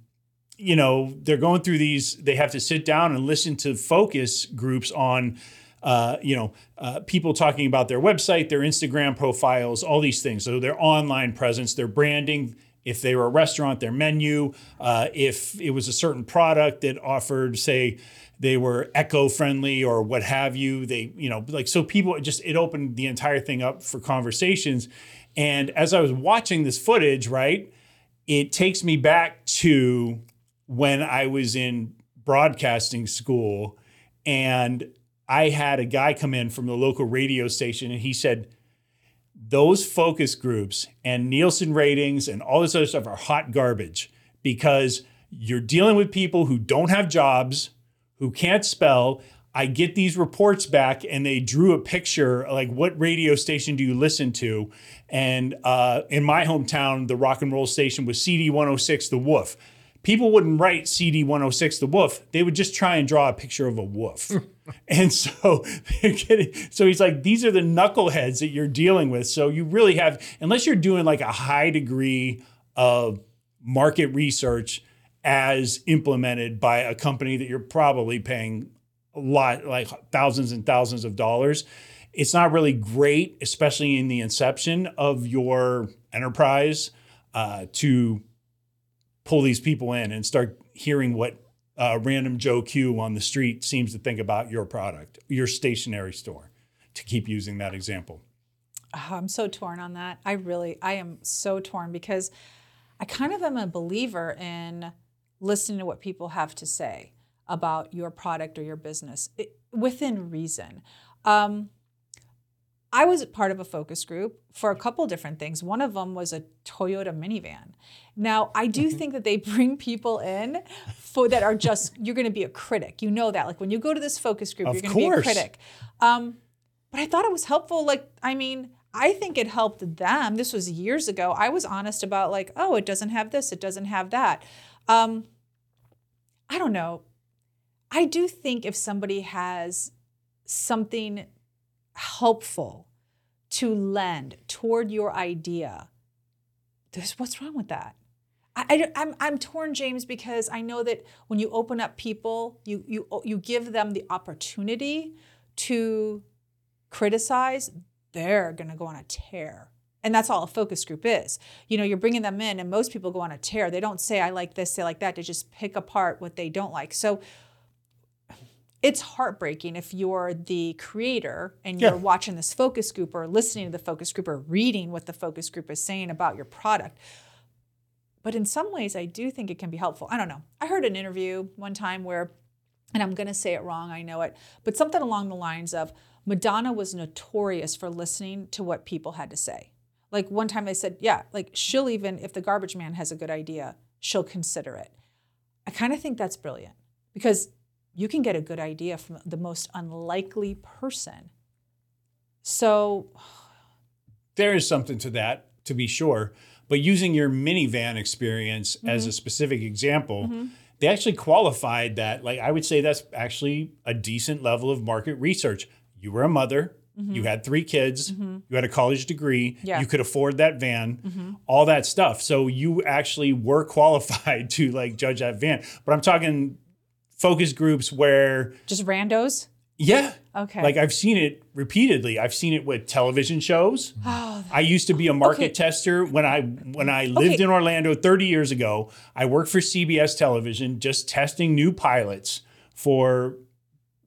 you know, they're going through these, they have to sit down and listen to focus groups on, uh, you know, uh, people talking about their website, their Instagram profiles, all these things. So their online presence, their branding. If they were a restaurant, their menu. Uh, if it was a certain product that offered, say, they were eco-friendly or what have you. They, you know, like so people just it opened the entire thing up for conversations. And as I was watching this footage, right, it takes me back to when I was in broadcasting school and I had a guy come in from the local radio station and he said, those focus groups and Nielsen ratings and all this other stuff are hot garbage because you're dealing with people who don't have jobs, who can't spell. I get these reports back and they drew a picture like what radio station do you listen to? And uh, in my hometown, the rock and roll station was CD 106 The Wolf. People wouldn't write CD 106 The Wolf. They would just try and draw a picture of a wolf. (laughs) and so (laughs) they're getting, so he's like, these are the knuckleheads that you're dealing with. So you really have, unless you're doing like a high degree of market research as implemented by a company that you're probably paying a lot, like thousands and thousands of dollars. It's not really great, especially in the inception of your enterprise, uh, to pull these people in and start hearing what uh, random Joe Q on the street seems to think about your product, your stationery store, to keep using that example. Oh, I'm so torn on that. I really, I am so torn because I kind of am a believer in listening to what people have to say about your product or your business it, within reason. Um, I was part of a focus group for a couple different things. One of them was a Toyota minivan. Now, I do think that they (laughs) bring people in for that are just you're going to be a critic. You know that. Like when you go to this focus group, Of you're going to be a critic. Um, but I thought it was helpful. Like, I mean, I think it helped them. This was years ago. I was honest about like, oh, it doesn't have this, it doesn't have that. Um, I don't know. I do think if somebody has something helpful to lend toward your idea, there's what's wrong with that? I, I, I'm, I'm torn, James, because I know that when you open up people, you, you, you give them the opportunity to criticize, they're going to go on a tear. And that's all a focus group is. You know, you're bringing them in, and most people go on a tear. They don't say, I like this, they like that. They just pick apart what they don't like. So it's heartbreaking if you're the creator and you're Yeah. watching this focus group or listening to the focus group or reading what the focus group is saying about your product. But in some ways, I do think it can be helpful. I don't know. I heard an interview one time where, and I'm going to say it wrong, I know it, but something along the lines of Madonna was notorious for listening to what people had to say. Like one time they said, yeah, like she'll even, if the garbage man has a good idea, she'll consider it. I kind of think that's brilliant because you can get a good idea from the most unlikely person. So, (sighs) there is something to that, to be sure. But using your minivan experience as mm-hmm. a specific example, mm-hmm. they actually qualified that. Like, I would say that's actually a decent level of market research. You were a mother, you mm-hmm. had three kids, you had a college degree, Yeah. you could afford that van, all that stuff. So you actually were (laughs) qualified to like judge that van. But I'm talking focus groups where, just randos. yeah, Okay. like I've seen it repeatedly. I've seen it with television shows. (sighs) Oh, I used to be a market Okay. tester when I when I lived Okay. in Orlando 30 years ago. I worked for CBS television just testing new pilots for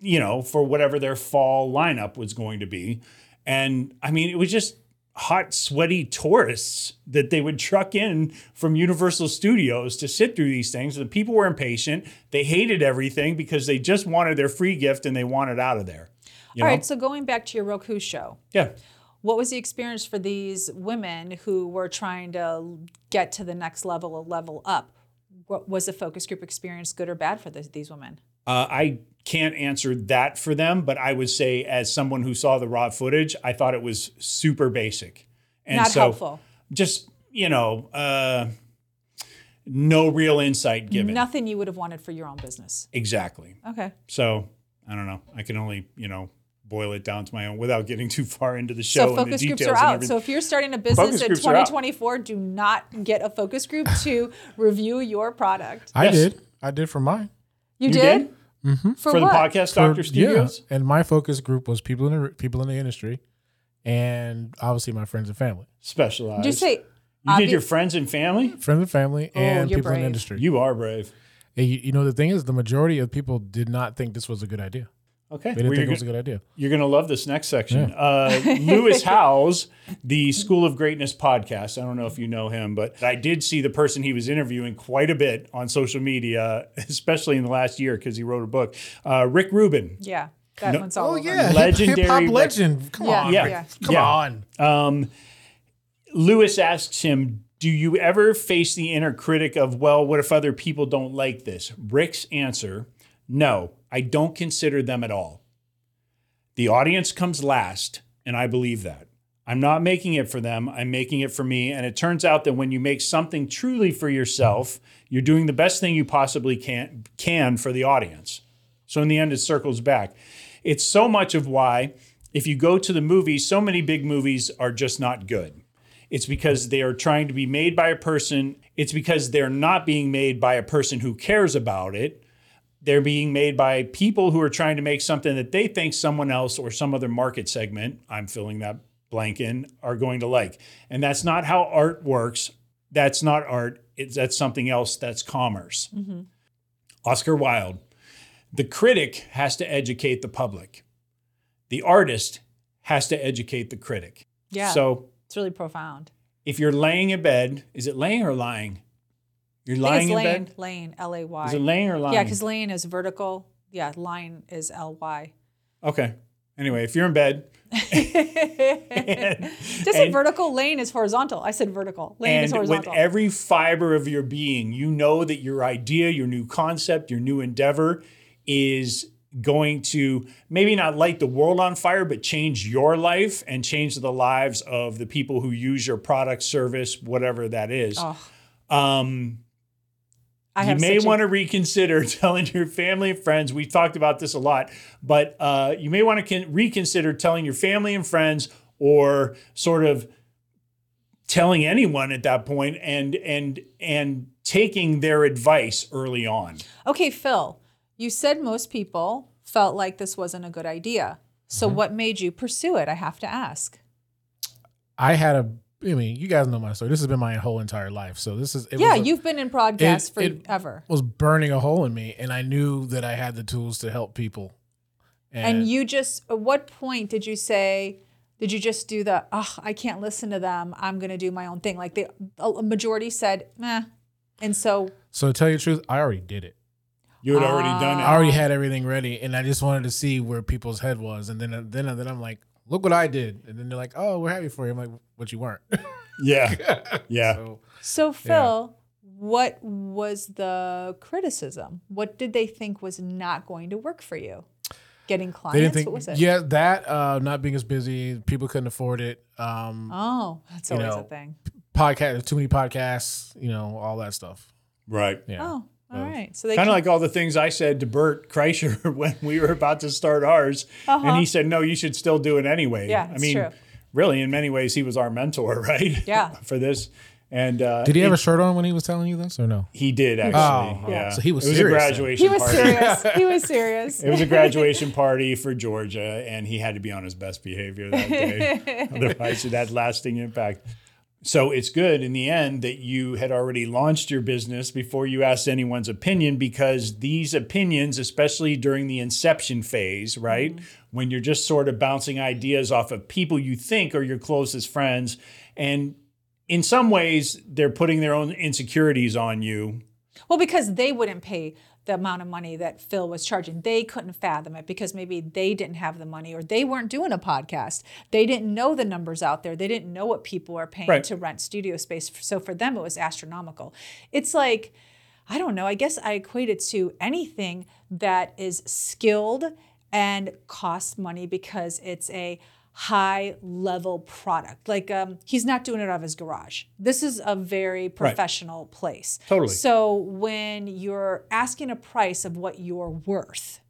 you know, for whatever their fall lineup was going to be. And I mean, it was just hot, sweaty tourists that they would truck in from Universal Studios to sit through these things. The people were impatient. They hated everything because they just wanted their free gift and they wanted out of there. You All know? right. So going back to your Roku show, Yeah. what was the experience for these women who were trying to get to the next level a level up? What was the focus group experience good or bad for this, these women? Uh, I can't answer that for them, but I would say, as someone who saw the raw footage, I thought it was super basic. And Not so helpful. just, you know, uh, no real insight given. Nothing you would have wanted for your own business. Exactly. Okay. So I don't know. I can only, you know, boil it down to my own without getting (laughs) too far into the show So and the focus groups are out. So if you're starting a business Focus in groups are out. 2024, do not get a focus group to review your product. I Yes. did. I did for mine. You, You did? did? Mm-hmm. For, for the podcast, For- Doctor Studios. Yeah, and my focus group was people in the people in the industry, and obviously my friends and family, Specialized. Did you say you did your friends and family? friends and family, oh, and Oh, you're people in the industry. You are brave. And you, you know, the thing is, the majority of people did not think this was a good idea. Okay. They didn't Well, think you're it was a good idea. You're going to love this next section. Uh, Lewis Howes, the School of Greatness podcast. I don't know if you know him, but I did see the person he was interviewing quite a bit on social media, (laughs) especially in the last year because he wrote a book. Uh, Rick Rubin. Yeah. That No- one's all Oh over. yeah, Legendary hip hop legend. Come Yeah, on, yeah, Rick. come yeah. on. Um, Lewis asks him, Do you ever face the inner critic of, well, what if other people don't like this? Rick's answer, No, I don't consider them at all. The audience comes last, and I believe that. I'm not making it for them, I'm making it for me. And it turns out that when you make something truly for yourself, you're doing the best thing you possibly can, can for the audience. So in the end, it circles back. It's so much of why, if you go to the movies, so many big movies are just not good. It's because they are trying to be made by a person. It's because they're not being made by a person who cares about it. They're being made by people who are trying to make something that they think someone else or some other market segment, I'm filling that blank in, are going to like. And that's not how art works. That's not art. It's, that's something else. That's commerce. Mm-hmm. Oscar Wilde. The critic has to educate the public. The artist has to educate the critic. Yeah. So It's really profound. if you're laying in bed, is it laying or lying? You're lying in lane, bed? lane, L A Y. Is it laying or lying? Yeah, because lane is vertical. Yeah, line is L Y. Okay. Anyway, if you're in bed (laughs) Just And- vertical, lane is horizontal. I said vertical. Lane is and with every fiber of your being, you know that your idea, your new concept, your new endeavor is going to maybe not light the world on fire, but change your life and change the lives of the people who use your product, service, whatever that is. Oh, Um, I you may want to reconsider (laughs) telling your family and friends. We talked about this a lot, but uh, you may want to con- reconsider telling your family and friends, or sort of telling anyone at that point, and and and taking their advice early on. Okay, Phil, you said most people felt like this wasn't a good idea. So Mm-hmm. what made you pursue it? I have to ask. I had a. I mean, you guys know my story. This has been my whole entire life. So this is. It yeah, was a- you've been in broadcast it- forever. It was burning a hole in me, and I knew that I had the tools to help people And you just, at what point did you say, did you just do the, oh, I can't listen to them. I'm going to do my own thing? Like the a majority said, meh. And so, So to tell you the truth, I already did it. You had already done it. I already had everything ready, and I just wanted to see where people's head was, and then then then I'm like, look what I did, and then they're like, oh, we're happy for you. I'm like, but you weren't. (laughs) Yeah. Yeah. (laughs) so so Phil, what was the criticism? What did they think was not going to work for you? Getting they clients? didn't think, what was it? yeah, that uh, not being as busy, people couldn't afford it. Um, Oh, that's You always a thing. podcast, too many podcasts, you know, all that stuff. Right. Yeah. Oh, all right. So they Kind of like all the things I said to Bert Kreischer (laughs) when we were about to start ours. And he said, no, you should still do it anyway. Uh-huh. Yeah, I mean, true. really, in many ways, he was our mentor, (laughs) right? Yeah. (laughs) For this. And uh, Did he have it- a shirt on when he was telling you this, or no? He did actually. Oh, yeah. so he was It was a serious then. graduation he was party. serious. he was serious. It was a graduation party for Georgia, and he had to be on his best behavior that day. Otherwise, it had lasting impact. So it's good in the end that you had already launched your business before you asked anyone's opinion, because these opinions, especially during the inception phase, right, mm-hmm. when you're just sort of bouncing ideas off of people you think are your closest friends, and in some ways they're putting their own insecurities on you. Well, because they wouldn't pay the amount of money that Phil was charging. They couldn't fathom it because maybe they didn't have the money or they weren't doing a podcast. They didn't know the numbers out there. They didn't know what people are paying Right. to rent studio space. So for them, it was astronomical. It's like, I don't know, I guess I equate it to anything that is skilled and costs money because it's a high level product. Like um, he's not doing it out of his garage. This is a very professional place. Totally. So when you're asking a price of what you're worth,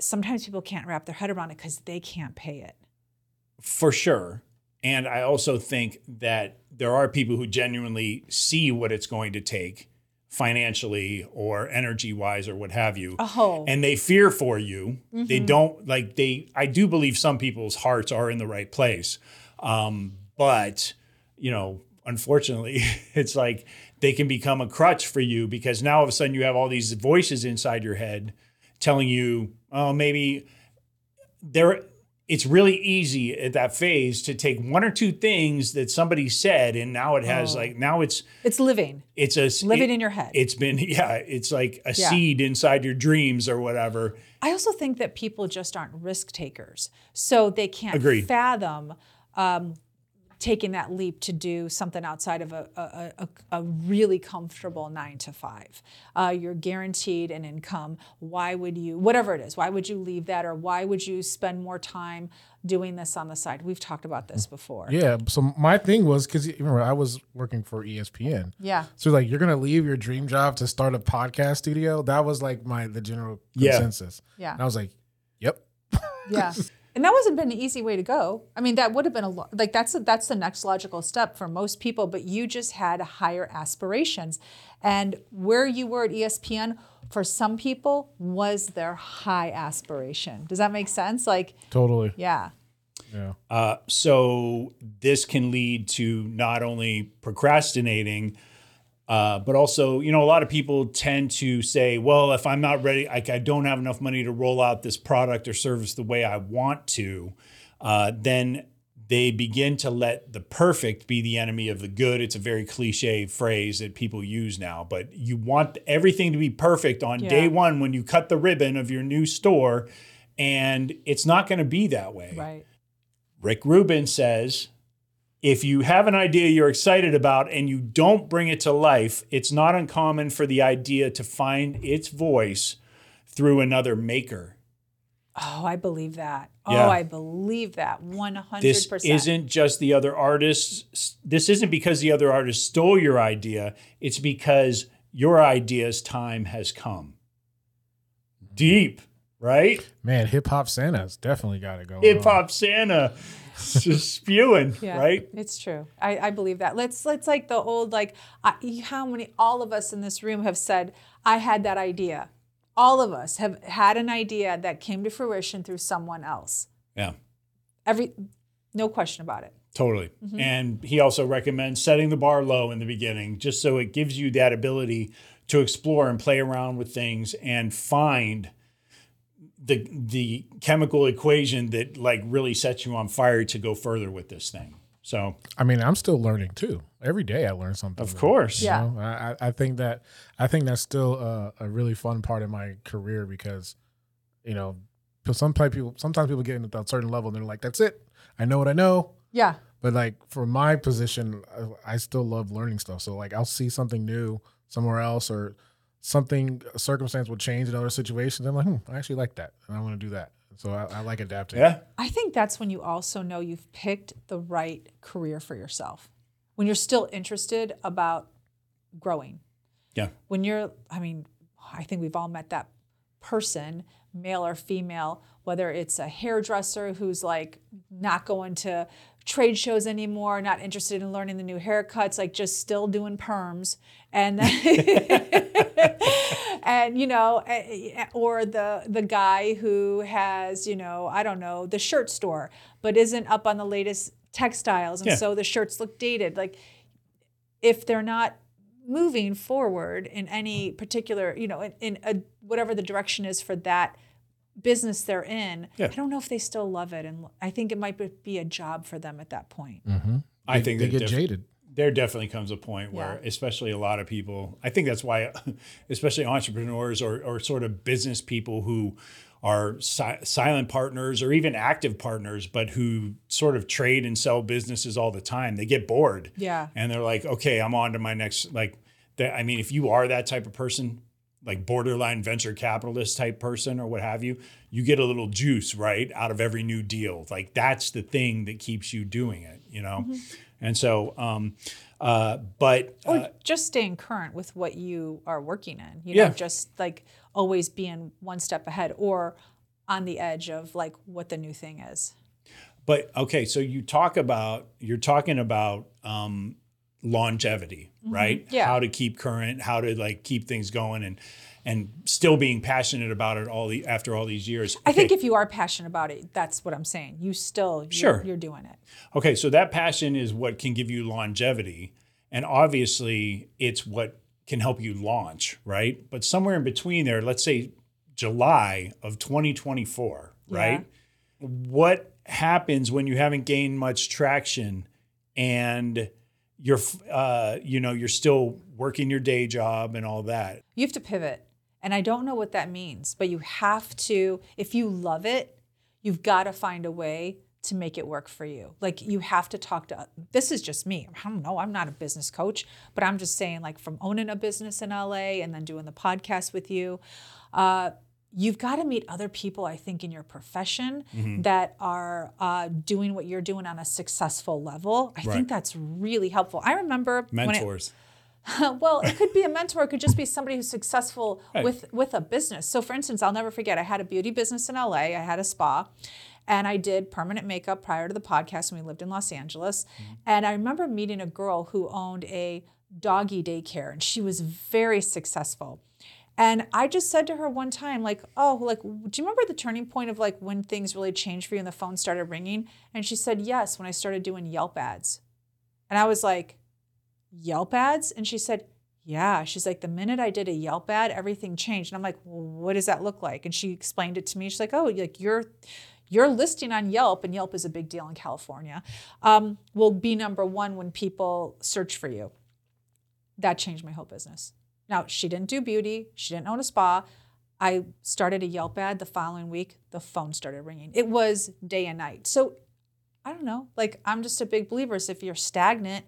sometimes people can't wrap their head around it because they can't pay it. For sure. And I also think that there are people who genuinely see what it's going to take financially or energy wise or what have you. Oh. And they fear for you. They don't like they I do believe some people's hearts are in the right place. Um, but, you know, unfortunately, (laughs) it's like they can become a crutch for you because now all of a sudden you have all these voices inside your head telling you, oh, maybe there it's really easy at that phase to take one or two things that somebody said and now it has Oh. like now it's It's living. it's a Living it- in your head. It's been (laughs) yeah, it's like a Yeah. seed inside your dreams or whatever. I also think that people just aren't risk takers. So they can't Agreed. fathom um, taking that leap to do something outside of a, a, a, a really comfortable nine to five. Uh, you're guaranteed an income. Why would you, whatever it is, why would you leave that or why would you spend more time doing this on the side? We've talked about this before. Yeah. So my thing was because remember I was working for ESPN. Yeah. So like you're gonna leave your dream job to start a podcast studio. That was like my the general Yeah. consensus. Yeah. And I was like, yep. Yeah. (laughs) And that wasn't been an easy way to go. I mean, that would have been a lo- like that's a, that's the next logical step for most people. But you just had higher aspirations, and where you were at ESPN for some people was their high aspiration. Does that make sense? Like, Totally. yeah, Yeah. Uh, so this can lead to not only procrastinating, uh, but also, you know, a lot of people tend to say, well, if I'm not ready, like I don't have enough money to roll out this product or service the way I want to, uh, then they begin to let the perfect be the enemy of the good. It's a very cliche phrase that people use now, but you want everything to be perfect on day one when you cut the ribbon of your new store. And it's not going to be that way. right. Rick Rubin says, if you have an idea you're excited about and you don't bring it to life, it's not uncommon for the idea to find its voice through another maker. Oh, I believe that. Oh, yeah. Oh, I believe that 100. This percent. isn't just the other artists. This isn't because the other artist stole your idea. It's because your idea's time has come. Deep, right? Man, hip hop Santa's definitely got it going. Hip Hop Santa just spewing, (laughs) Yeah, right? It's true. I, I believe that. Let's let's like the old like I, how many all of us in this room have said I had that idea. All of us have had an idea that came to fruition through someone else. Yeah. Every no question about it. Totally. Mm-hmm. And he also recommends setting the bar low in the beginning, just so it gives you that ability to explore and play around with things and find the the chemical equation that like really sets you on fire to go further with this thing. So I mean, I'm still learning too. Every day I learn something. of new. course, You Yeah. know, I, I I think that I think that's still a, a really fun part of my career because, you know, 'cause sometimes people sometimes people get into a certain level and they're like, "That's it, I know what I know." Yeah. But like for my position, I, I still love learning stuff. So like I'll see something new somewhere else or something a circumstance will change in other situations. I'm like, hmm, I actually like that, and I want to do that. So I, I like adapting. yeah, I think that's when you also know you've picked the right career for yourself. When you're still interested about growing. yeah, When you're, I mean, I think we've all met that person, male or female, whether it's a hairdresser who's like not going to trade shows anymore, not interested in learning the new haircuts, like just still doing perms, and (laughs) and you know, eh, or the the guy who has you know, I don't know, the shirt store, but isn't up on the latest textiles, and Yeah. so the shirts look dated, like if they're not moving forward in any particular, you know, in, in a, whatever the direction is for that business they're in, Yeah. I don't know if they still love it. And I think it might be- be a job for them at that point. Mm-hmm. I think they that get def- jaded. there definitely comes a point where, Yeah. especially a lot of people, I think that's why, (laughs) especially entrepreneurs or, or sort of business people who are si- silent partners or even active partners, but who sort of trade and sell businesses all the time, they get bored. Yeah. And they're like, okay, I'm on to my next, like, that. I mean, if you are that type of person, like borderline venture capitalist type person or what have you, you get a little juice, right, out of every new deal. Like that's the thing that keeps you doing it, you know? And so, um, uh, but Or uh, just staying current with what you are working in, you Yeah. know, just like always being one step ahead or on the edge of like what the new thing is. But okay, so you talk about you're talking about um, longevity, right? Mm-hmm. Yeah. How to keep current, how to like keep things going, and and still being passionate about it all the after all these years. I think if you are passionate about it, that's what I'm saying. You still, you're, Sure. you're doing it. okay, so that passion is what can give you longevity, and obviously it's what can help you launch, right? But somewhere in between there, let's say July of 2024, right? what happens when you haven't gained much traction and you're uh, you know you're still working your day job and all that You have to pivot. And I don't know what that means, but you have to, if you love it, you've got to find a way to make it work for you. Like you have to talk to, this is just me. I don't know. I'm not a business coach, but I'm just saying, like from owning a business in LA and then doing the podcast with you, uh, you've got to meet other people, I think, in your profession that are uh, doing what you're doing on a successful level. I Right. think that's really helpful. I remember when it- mentors (laughs) well, it could be a mentor. It could just be somebody who's successful Right. with with a business. So, for instance, I'll never forget. I had a beauty business in LA. I had a spa, and I did permanent makeup prior to the podcast when we lived in Los Angeles. And I remember meeting a girl who owned a doggy daycare, and she was very successful. And I just said to her one time, like, "Oh, like, do you remember the turning point of like when things really changed for you and the phone started ringing?" And she said, "Yes, when I started doing Yelp ads." And I was like, Yelp ads? And she said, Yeah. She's like, The minute I did a Yelp ad, everything changed. And I'm like, well, What does that look like? And she explained it to me. She's like, Oh, like you're your listing on Yelp, and Yelp is a big deal in California, um, will be number one when people search for you. That changed my whole business. Now, she didn't do beauty, she didn't own a spa. I started a Yelp ad the following week, the phone started ringing. It was day and night. So I don't know. Like, I'm just a big believer. So if you're stagnant,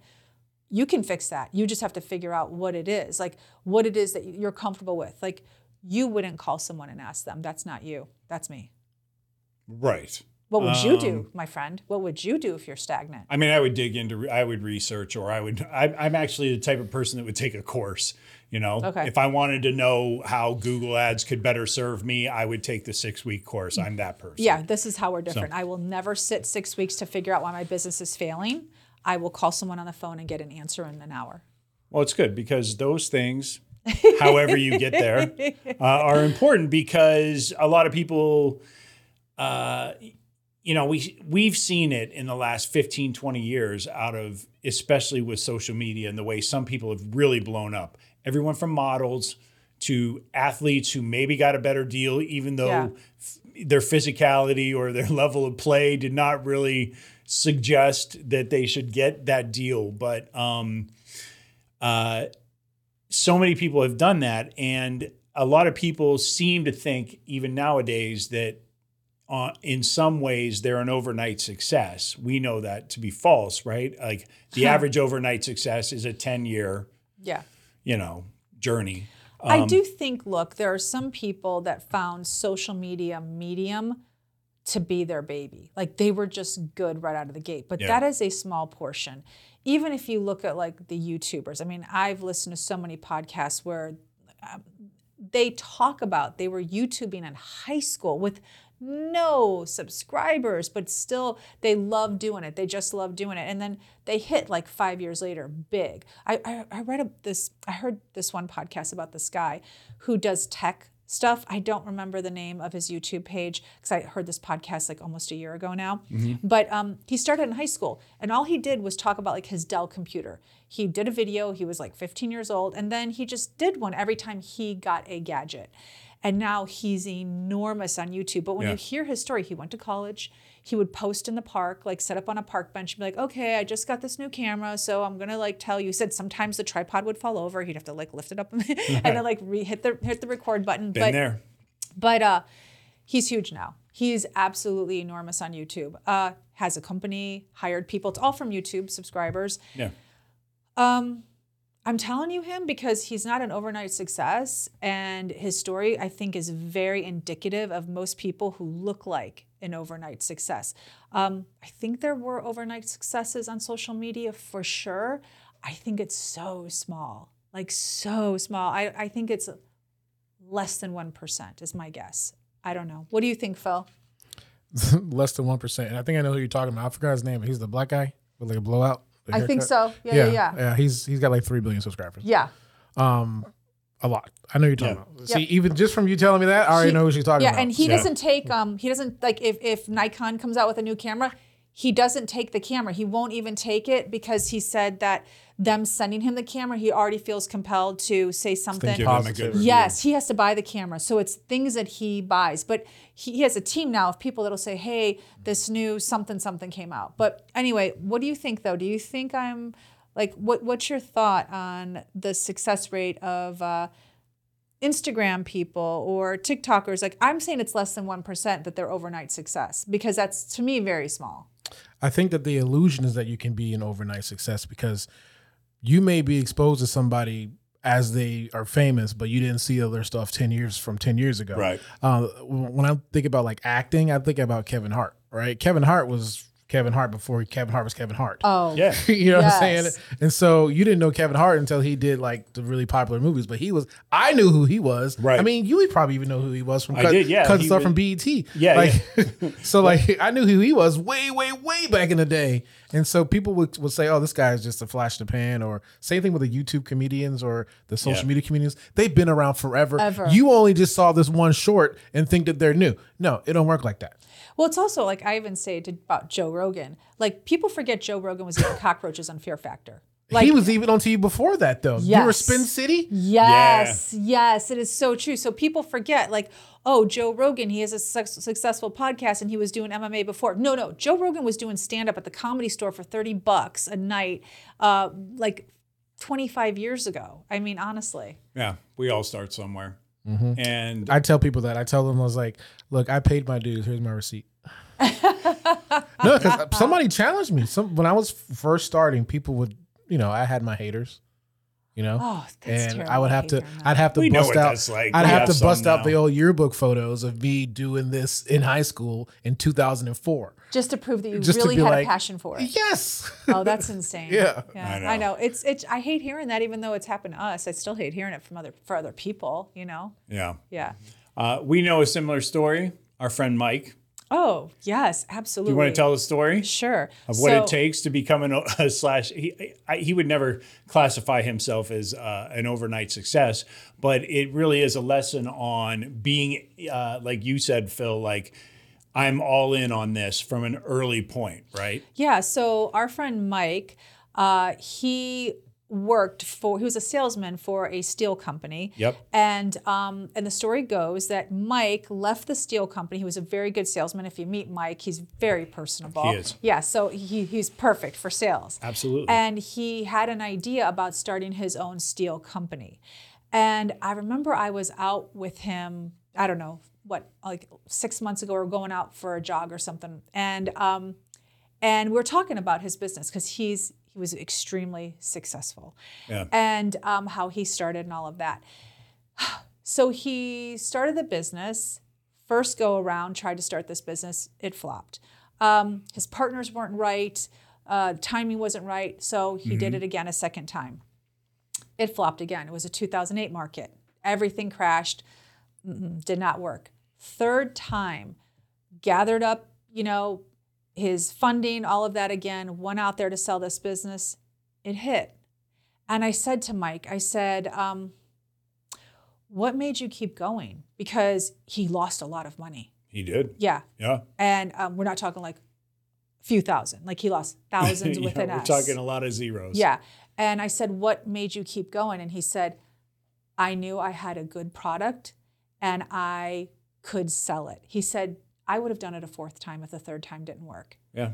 you can fix that. You just have to figure out what it is, like what it is that you're comfortable with. Like, you wouldn't call someone and ask them. That's not you. That's me. right What would you Um, do, my friend? What would you do if you're stagnant? i mean i would dig into i would research or i would I, i'm actually the type of person that would take a course you know Okay. if i wanted to know how google ads could better serve me i would take the six week course i'm that person Yeah, this is how we're different. I will never sit six weeks to figure out why my business is failing. I will call someone on the phone and get an answer in an hour. Well, it's good because those things, however you get there, (laughs) uh, are important because a lot of people, uh, you know, we we've seen it in the last 15, 20 years out of especially with social media and the way some people have really blown up. Everyone from models to athletes who maybe got a better deal, even though Yeah. f- their physicality or their (laughs) level of play did not really suggest that they should get that deal. But um, uh, so many people have done that, and a lot of people seem to think, even nowadays, that uh, in some ways they're an overnight success. We know that to be false, right? Like the average overnight success is a ten year, Yeah. you know, journey. I do think, look, there are some people that found social media medium to be their baby. Like they were just good right out of the gate. But Yeah. that is a small portion. Even if you look at like the YouTubers, I mean, I've listened to so many podcasts where um, they talk about they were YouTubing in high school with no subscribers, but still they love doing it. They just love doing it. And then they hit like five years later, big. I, I, I read a, this, I heard this one podcast about this guy who does tech stuff. I don't remember the name of his YouTube page because I heard this podcast like almost a year ago now. But um, he started in high school and all he did was talk about like his Dell computer. He did a video, he was like 15 years old, and then he just did one every time he got a gadget. And now he's enormous on YouTube. But when Yeah. you hear his story, he went to college. He would post in the park, like set up on a park bench and be like, okay, I just got this new camera. So I'm gonna like tell you. He said sometimes the tripod would fall over. He'd have to like lift it up (laughs) and then like re- hit the hit the record button. Been but there. but uh, he's huge now. He's absolutely enormous on YouTube. Uh, has a company, hired people. It's all from YouTube subscribers. Yeah. Um, I'm telling you him because he's not an overnight success, and his story I think is very indicative of most people who look like an overnight success. Um, I think there were overnight successes on social media for sure. I think it's so small, like so small. I, I think it's less than one percent is my guess. I don't know. What do you think, Phil? (laughs) less than one percent. And I think I know who you're talking about. I forgot his name. But he's the black guy with like a blowout. The I think so. Yeah, yeah, yeah. yeah. He's he's got like three billion subscribers. Yeah. Um, a lot. I know you're talking Yeah. about. See, even just from you telling me that, I already He- know who she's talking about. yeah, about. and he Yeah. doesn't take um he doesn't like if if Nikon comes out with a new camera, he doesn't take the camera. He won't even take it because he said that them sending him the camera, he already feels compelled to say something. Give them a good Positive. Yes, he has to buy the camera. So it's things that he buys. But he, he has a team now of people that'll say, hey, this new something something came out. But anyway, what do you think though? Do you think I'm like what what's your thought on the success rate of uh, Instagram people or TikTokers? Like I'm saying it's less than 1% that they're overnight success because that's to me very small. I think that the illusion is that you can be an overnight success because you may be exposed to somebody as they are famous, but you didn't see other stuff 10 years from 10 years ago. Right. Uh, when I think about like acting, I think about Kevin Hart, right? Kevin Hart was Kevin Hart before Kevin Hart was Kevin Hart. Oh. Yeah. (laughs) you know what I'm saying? And so you didn't know Kevin Hart until he did like the really popular movies, but he was, I knew who he was. Right. I mean, you would probably even know who he was from I did, yeah. Because stuff was- from BET. Yeah, Like, (laughs) so (laughs) like I knew who he was way, way, way back in the day. And so people would, would say, oh, this guy is just a flash in the pan, or same thing with the YouTube comedians or the social Yeah. media comedians. They've been around forever. Ever. You only just saw this one short and think that they're new. No, it don't work like that. Well, it's also like I even say it about Joe Rogan. Like people forget Joe Rogan was eating (laughs) cockroaches on Fear Factor. Like he was even on TV before that, though. You were Spin City? Yes, yes, it is so true. So people forget, like, oh, Joe Rogan, he has a suc successful podcast and he was doing MMA before. No, no, Joe Rogan was doing stand up at the comedy store for 30 bucks a night, uh, like 25 years ago. I mean, honestly. Yeah. We all start somewhere. Mm-hmm. And I tell people that. I tell them I was like, look, I paid my dues. Here's my receipt. (laughs) no, because somebody challenged me. Some when I was first starting, people would, you know, I had my haters. You know, Oh, that's and terrible. I would have hate to, that. I'd have to We bust out. like. I'd We have have to some bust out now. the old yearbook photos of me doing this in high school in 2004. Just to prove that you Just really had like, a passion for it. Yes. Oh, that's insane. (laughs) Yeah. yeah. I I know. know. It's it's. I hate hearing that, even though it's happened to us. I still hate hearing it from other for other people. You know. yeah. Yeah. Uh, we know a similar story. Our friend Mike. Oh yes, absolutely. Do You want to tell the story Sure. of what So- it takes to become an (laughs) a slash? He I, he would never classify himself as uh, an overnight success, but it really is a lesson on being, uh, like you said, Phil. Like I'm all in on this from an early point, right? Yeah. So our friend Mike, uh, he worked for he was a salesman for a steel company. Yep. And um, and the story goes that Mike left the steel company. He was a very good salesman. If you meet Mike, he's very personable. He is. Yeah, so he, he's perfect for sales. Absolutely. And he had an idea about starting his own steel company. And I remember I was out with him, I don't know, what, like six months ago, or going out for a jog or something. And um, and we are talking about his business because he's he was extremely successful. Yeah. and um, how he started and all of that. (sighs) So he started the business. First go around tried to start this business it flopped. Um, his partners weren't right. Uh, timing wasn't right. So he did it again a second time. It flopped again. It was a 2008 market. Everything crashed. Mm-mm, did not work. Third time gathered up you know his funding, all of that again, went out there to sell this business. It hit. And I said to Mike, I said, um, what made you keep going? Because he lost a lot of money. he did. Yeah. Yeah. And um, we're not talking like a few thousand, like he lost (laughs) thousands Yeah, with an we're talking a lot of zeros. Yeah. And I said, What made you keep going? And he said, I knew I had a good product and I could sell it. He said, I would have done it a fourth time if the third time didn't work. Yeah.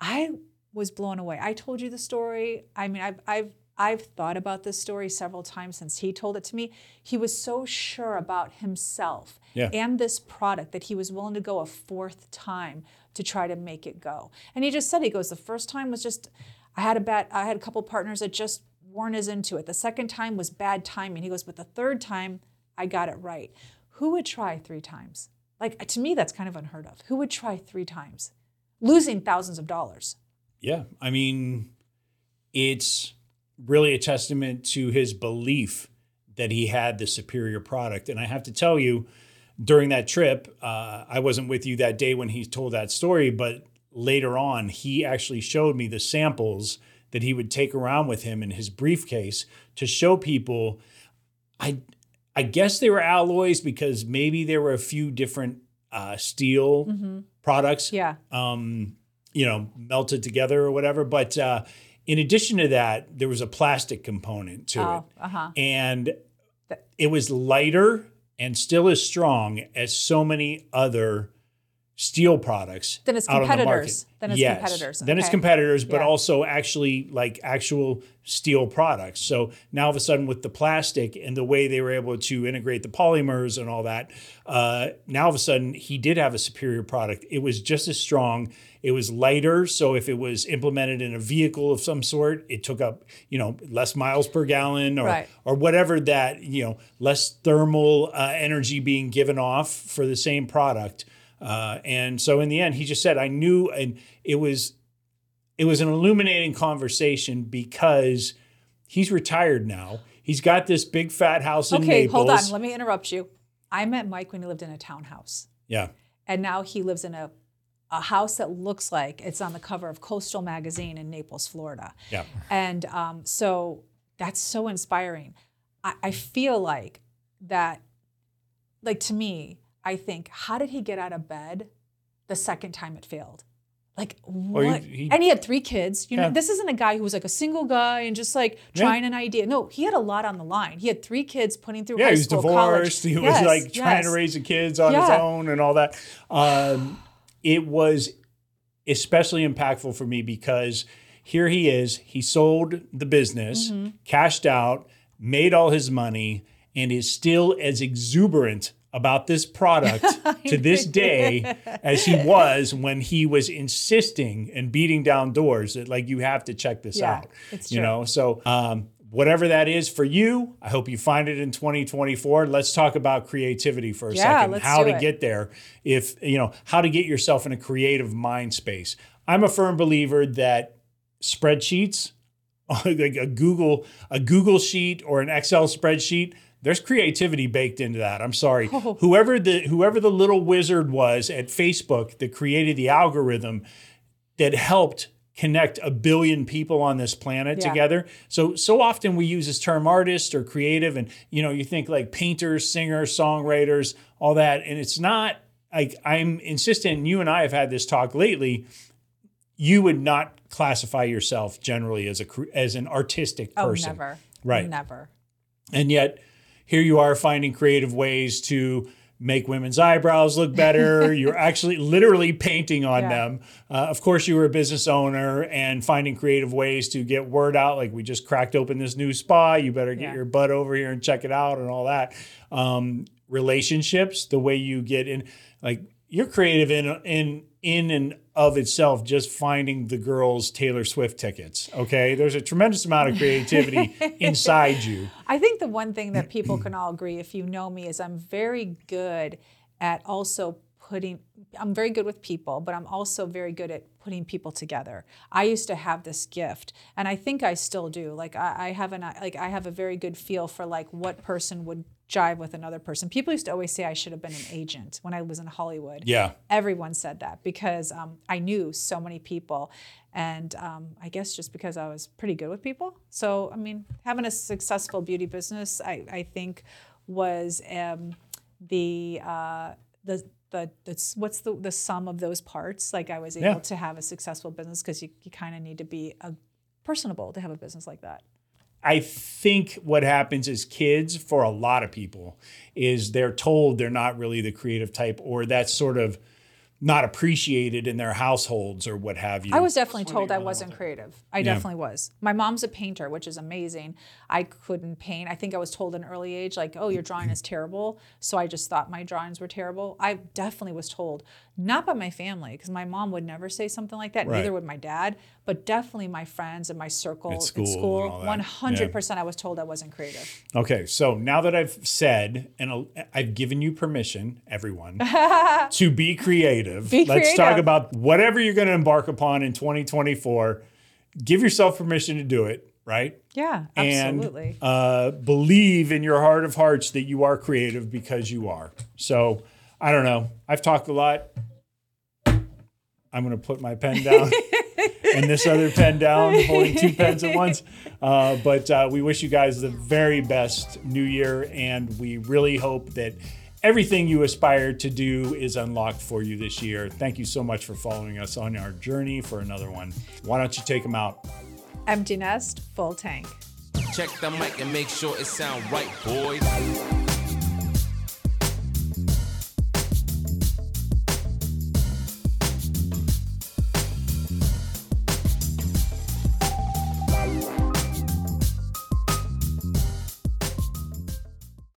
I was blown away. I told you the story. I mean, I've, I've, I've thought about this story several times since he told it to me. He was so sure about himself Yeah. and this product that he was willing to go a fourth time to try to make it go. And he just said, he goes, the first time was just, I had a bad, I had a couple partners that just weren't as into it. The second time was bad timing. He goes, but the third time, I got it right. Who would try three times? Like to me, that's kind of unheard of. Who would try three times, losing thousands of dollars? Yeah. I mean, it's really a testament to his belief that he had the superior product. And I have to tell you, during that trip, uh, I wasn't with you that day when he told that story, but later on, he actually showed me the samples that he would take around with him in his briefcase to show people. I I guess they were alloys because maybe there were a few different uh, steel products Yeah. um, you know, melted together or whatever. But uh, in addition to that, there was a plastic component to Oh, it. uh huh. And it was lighter and still as strong as so many other steel products. Then it's out on the market. competitors. Then it's Yes. competitors. Then it's competitors, but Yeah. also actually like actual steel products. So now all of a sudden with the plastic and the way they were able to integrate the polymers and all that, uh, now all of a sudden he did have a superior product. It was just as strong. It was lighter. So if it was implemented in a vehicle of some sort, it took up, you know, less miles per gallon or, Right. or whatever that, you know, less thermal uh, energy being given off for the same product. Uh, and so in the end, he just said, I knew, and it was, it was an illuminating conversation because he's retired now. He's got this big fat house in Okay, Naples. hold on. Let me interrupt you. I met Mike when he lived in a townhouse, yeah, and now he lives in a a house that looks like it's on the cover of Coastal magazine in Naples, Florida. yeah, And um, so that's so inspiring. I, I feel like that, like to me, I think, how did he get out of bed the second time it failed? Like Or he- what? he- and he had three kids. You know, this isn't a guy who was like a single guy and just like Yeah. trying an idea. No, he had a lot on the line. He had three kids putting through yeah. high He was school, divorced. college. He was Yes, like trying yes. to raise the kids on his own and all that. Um, it was especially impactful for me because here he is. He sold the business, Mm-hmm. cashed out, made all his money, and is still as exuberant about this product (laughs) to this day as he (laughs) was when he was insisting and beating down doors that like you have to check this Yeah, out. it's you true. know, so um, whatever that is for you, I hope you find it in 2024. Let's talk about creativity for a Yeah, second. let's How to it. get there. If you know how to get yourself in a creative mind space. I'm a firm believer that spreadsheets, (laughs) like a Google a Google sheet or an Excel spreadsheet, there's creativity baked into that. I'm sorry. (laughs) Oh. Whoever the whoever the little wizard was at Facebook that created the algorithm that helped connect a billion people on this planet Yeah. together. So so often we use this term artist or creative and you know you think like painters, singers, songwriters, all that and it's not like I'm insistent and you and I have had this talk lately you would not classify yourself generally as a as an artistic Oh, person. never. Right. Never. And yet, here you are finding creative ways to make women's eyebrows look better. (laughs) You're actually literally painting on Yeah. them. Uh, of course, you were a business owner and finding creative ways to get word out. Like, we just cracked open this new spa. You better get Yeah. your butt over here and check it out and all that. Um, relationships, the way you get in, like, you're creative in in in and of itself just finding the girls Taylor Swift tickets. Okay, there's a tremendous amount of creativity (laughs) inside you. I think the one thing that people can all agree, if you know me, is I'm very good at also putting, I'm very good with people, but I'm also very good at putting people together. I used to have this gift, and I think I still do. Like I, I have an, like I have a very good feel for like what person would jive with another person. People used to always say I should have been an agent when I was in Hollywood Yeah. everyone said that because um, I knew so many people. And um, I guess just because I was pretty good with people. So, I mean, having a successful beauty business, I, I think was um, the, uh, the, the, the, what's the, the sum of those parts? Like I was able Yeah. to have a successful business because you, you kind of need to be a, personable to have a business like that. I think what happens is kids for a lot of people is they're told they're not really the creative type or that's sort of not appreciated in their households or what have you. I was definitely told I wasn't creative. I Yeah. definitely was. My mom's a painter, which is amazing. I couldn't paint. I think I was told at an early age, like, oh, your drawing is terrible. So I just thought my drawings were terrible. I definitely was told, not by my family, because my mom would never say something like that. Right. Neither would my dad, but definitely my friends and my circle At school in school. all. One hundred percent, I was told I wasn't creative. Okay, so now that I've said and I've given you permission, everyone, (laughs) to be creative, Be let's talk about whatever you're going to embark upon in 2024. Give yourself permission to do it, right? Yeah, and absolutely. uh, believe in your heart of hearts that you are creative because you are. So I don't know. I've talked a lot. I'm going to put my pen down (laughs) and this other pen down, (laughs) holding two pens at once. Uh, but uh, we wish you guys the very best new year, and we really hope that everything you aspire to do is unlocked for you this year. Thank you so much for following us on our journey for another one. Why don't you take them out? Empty nest, full tank. Check the mic and make sure it sound right, boys.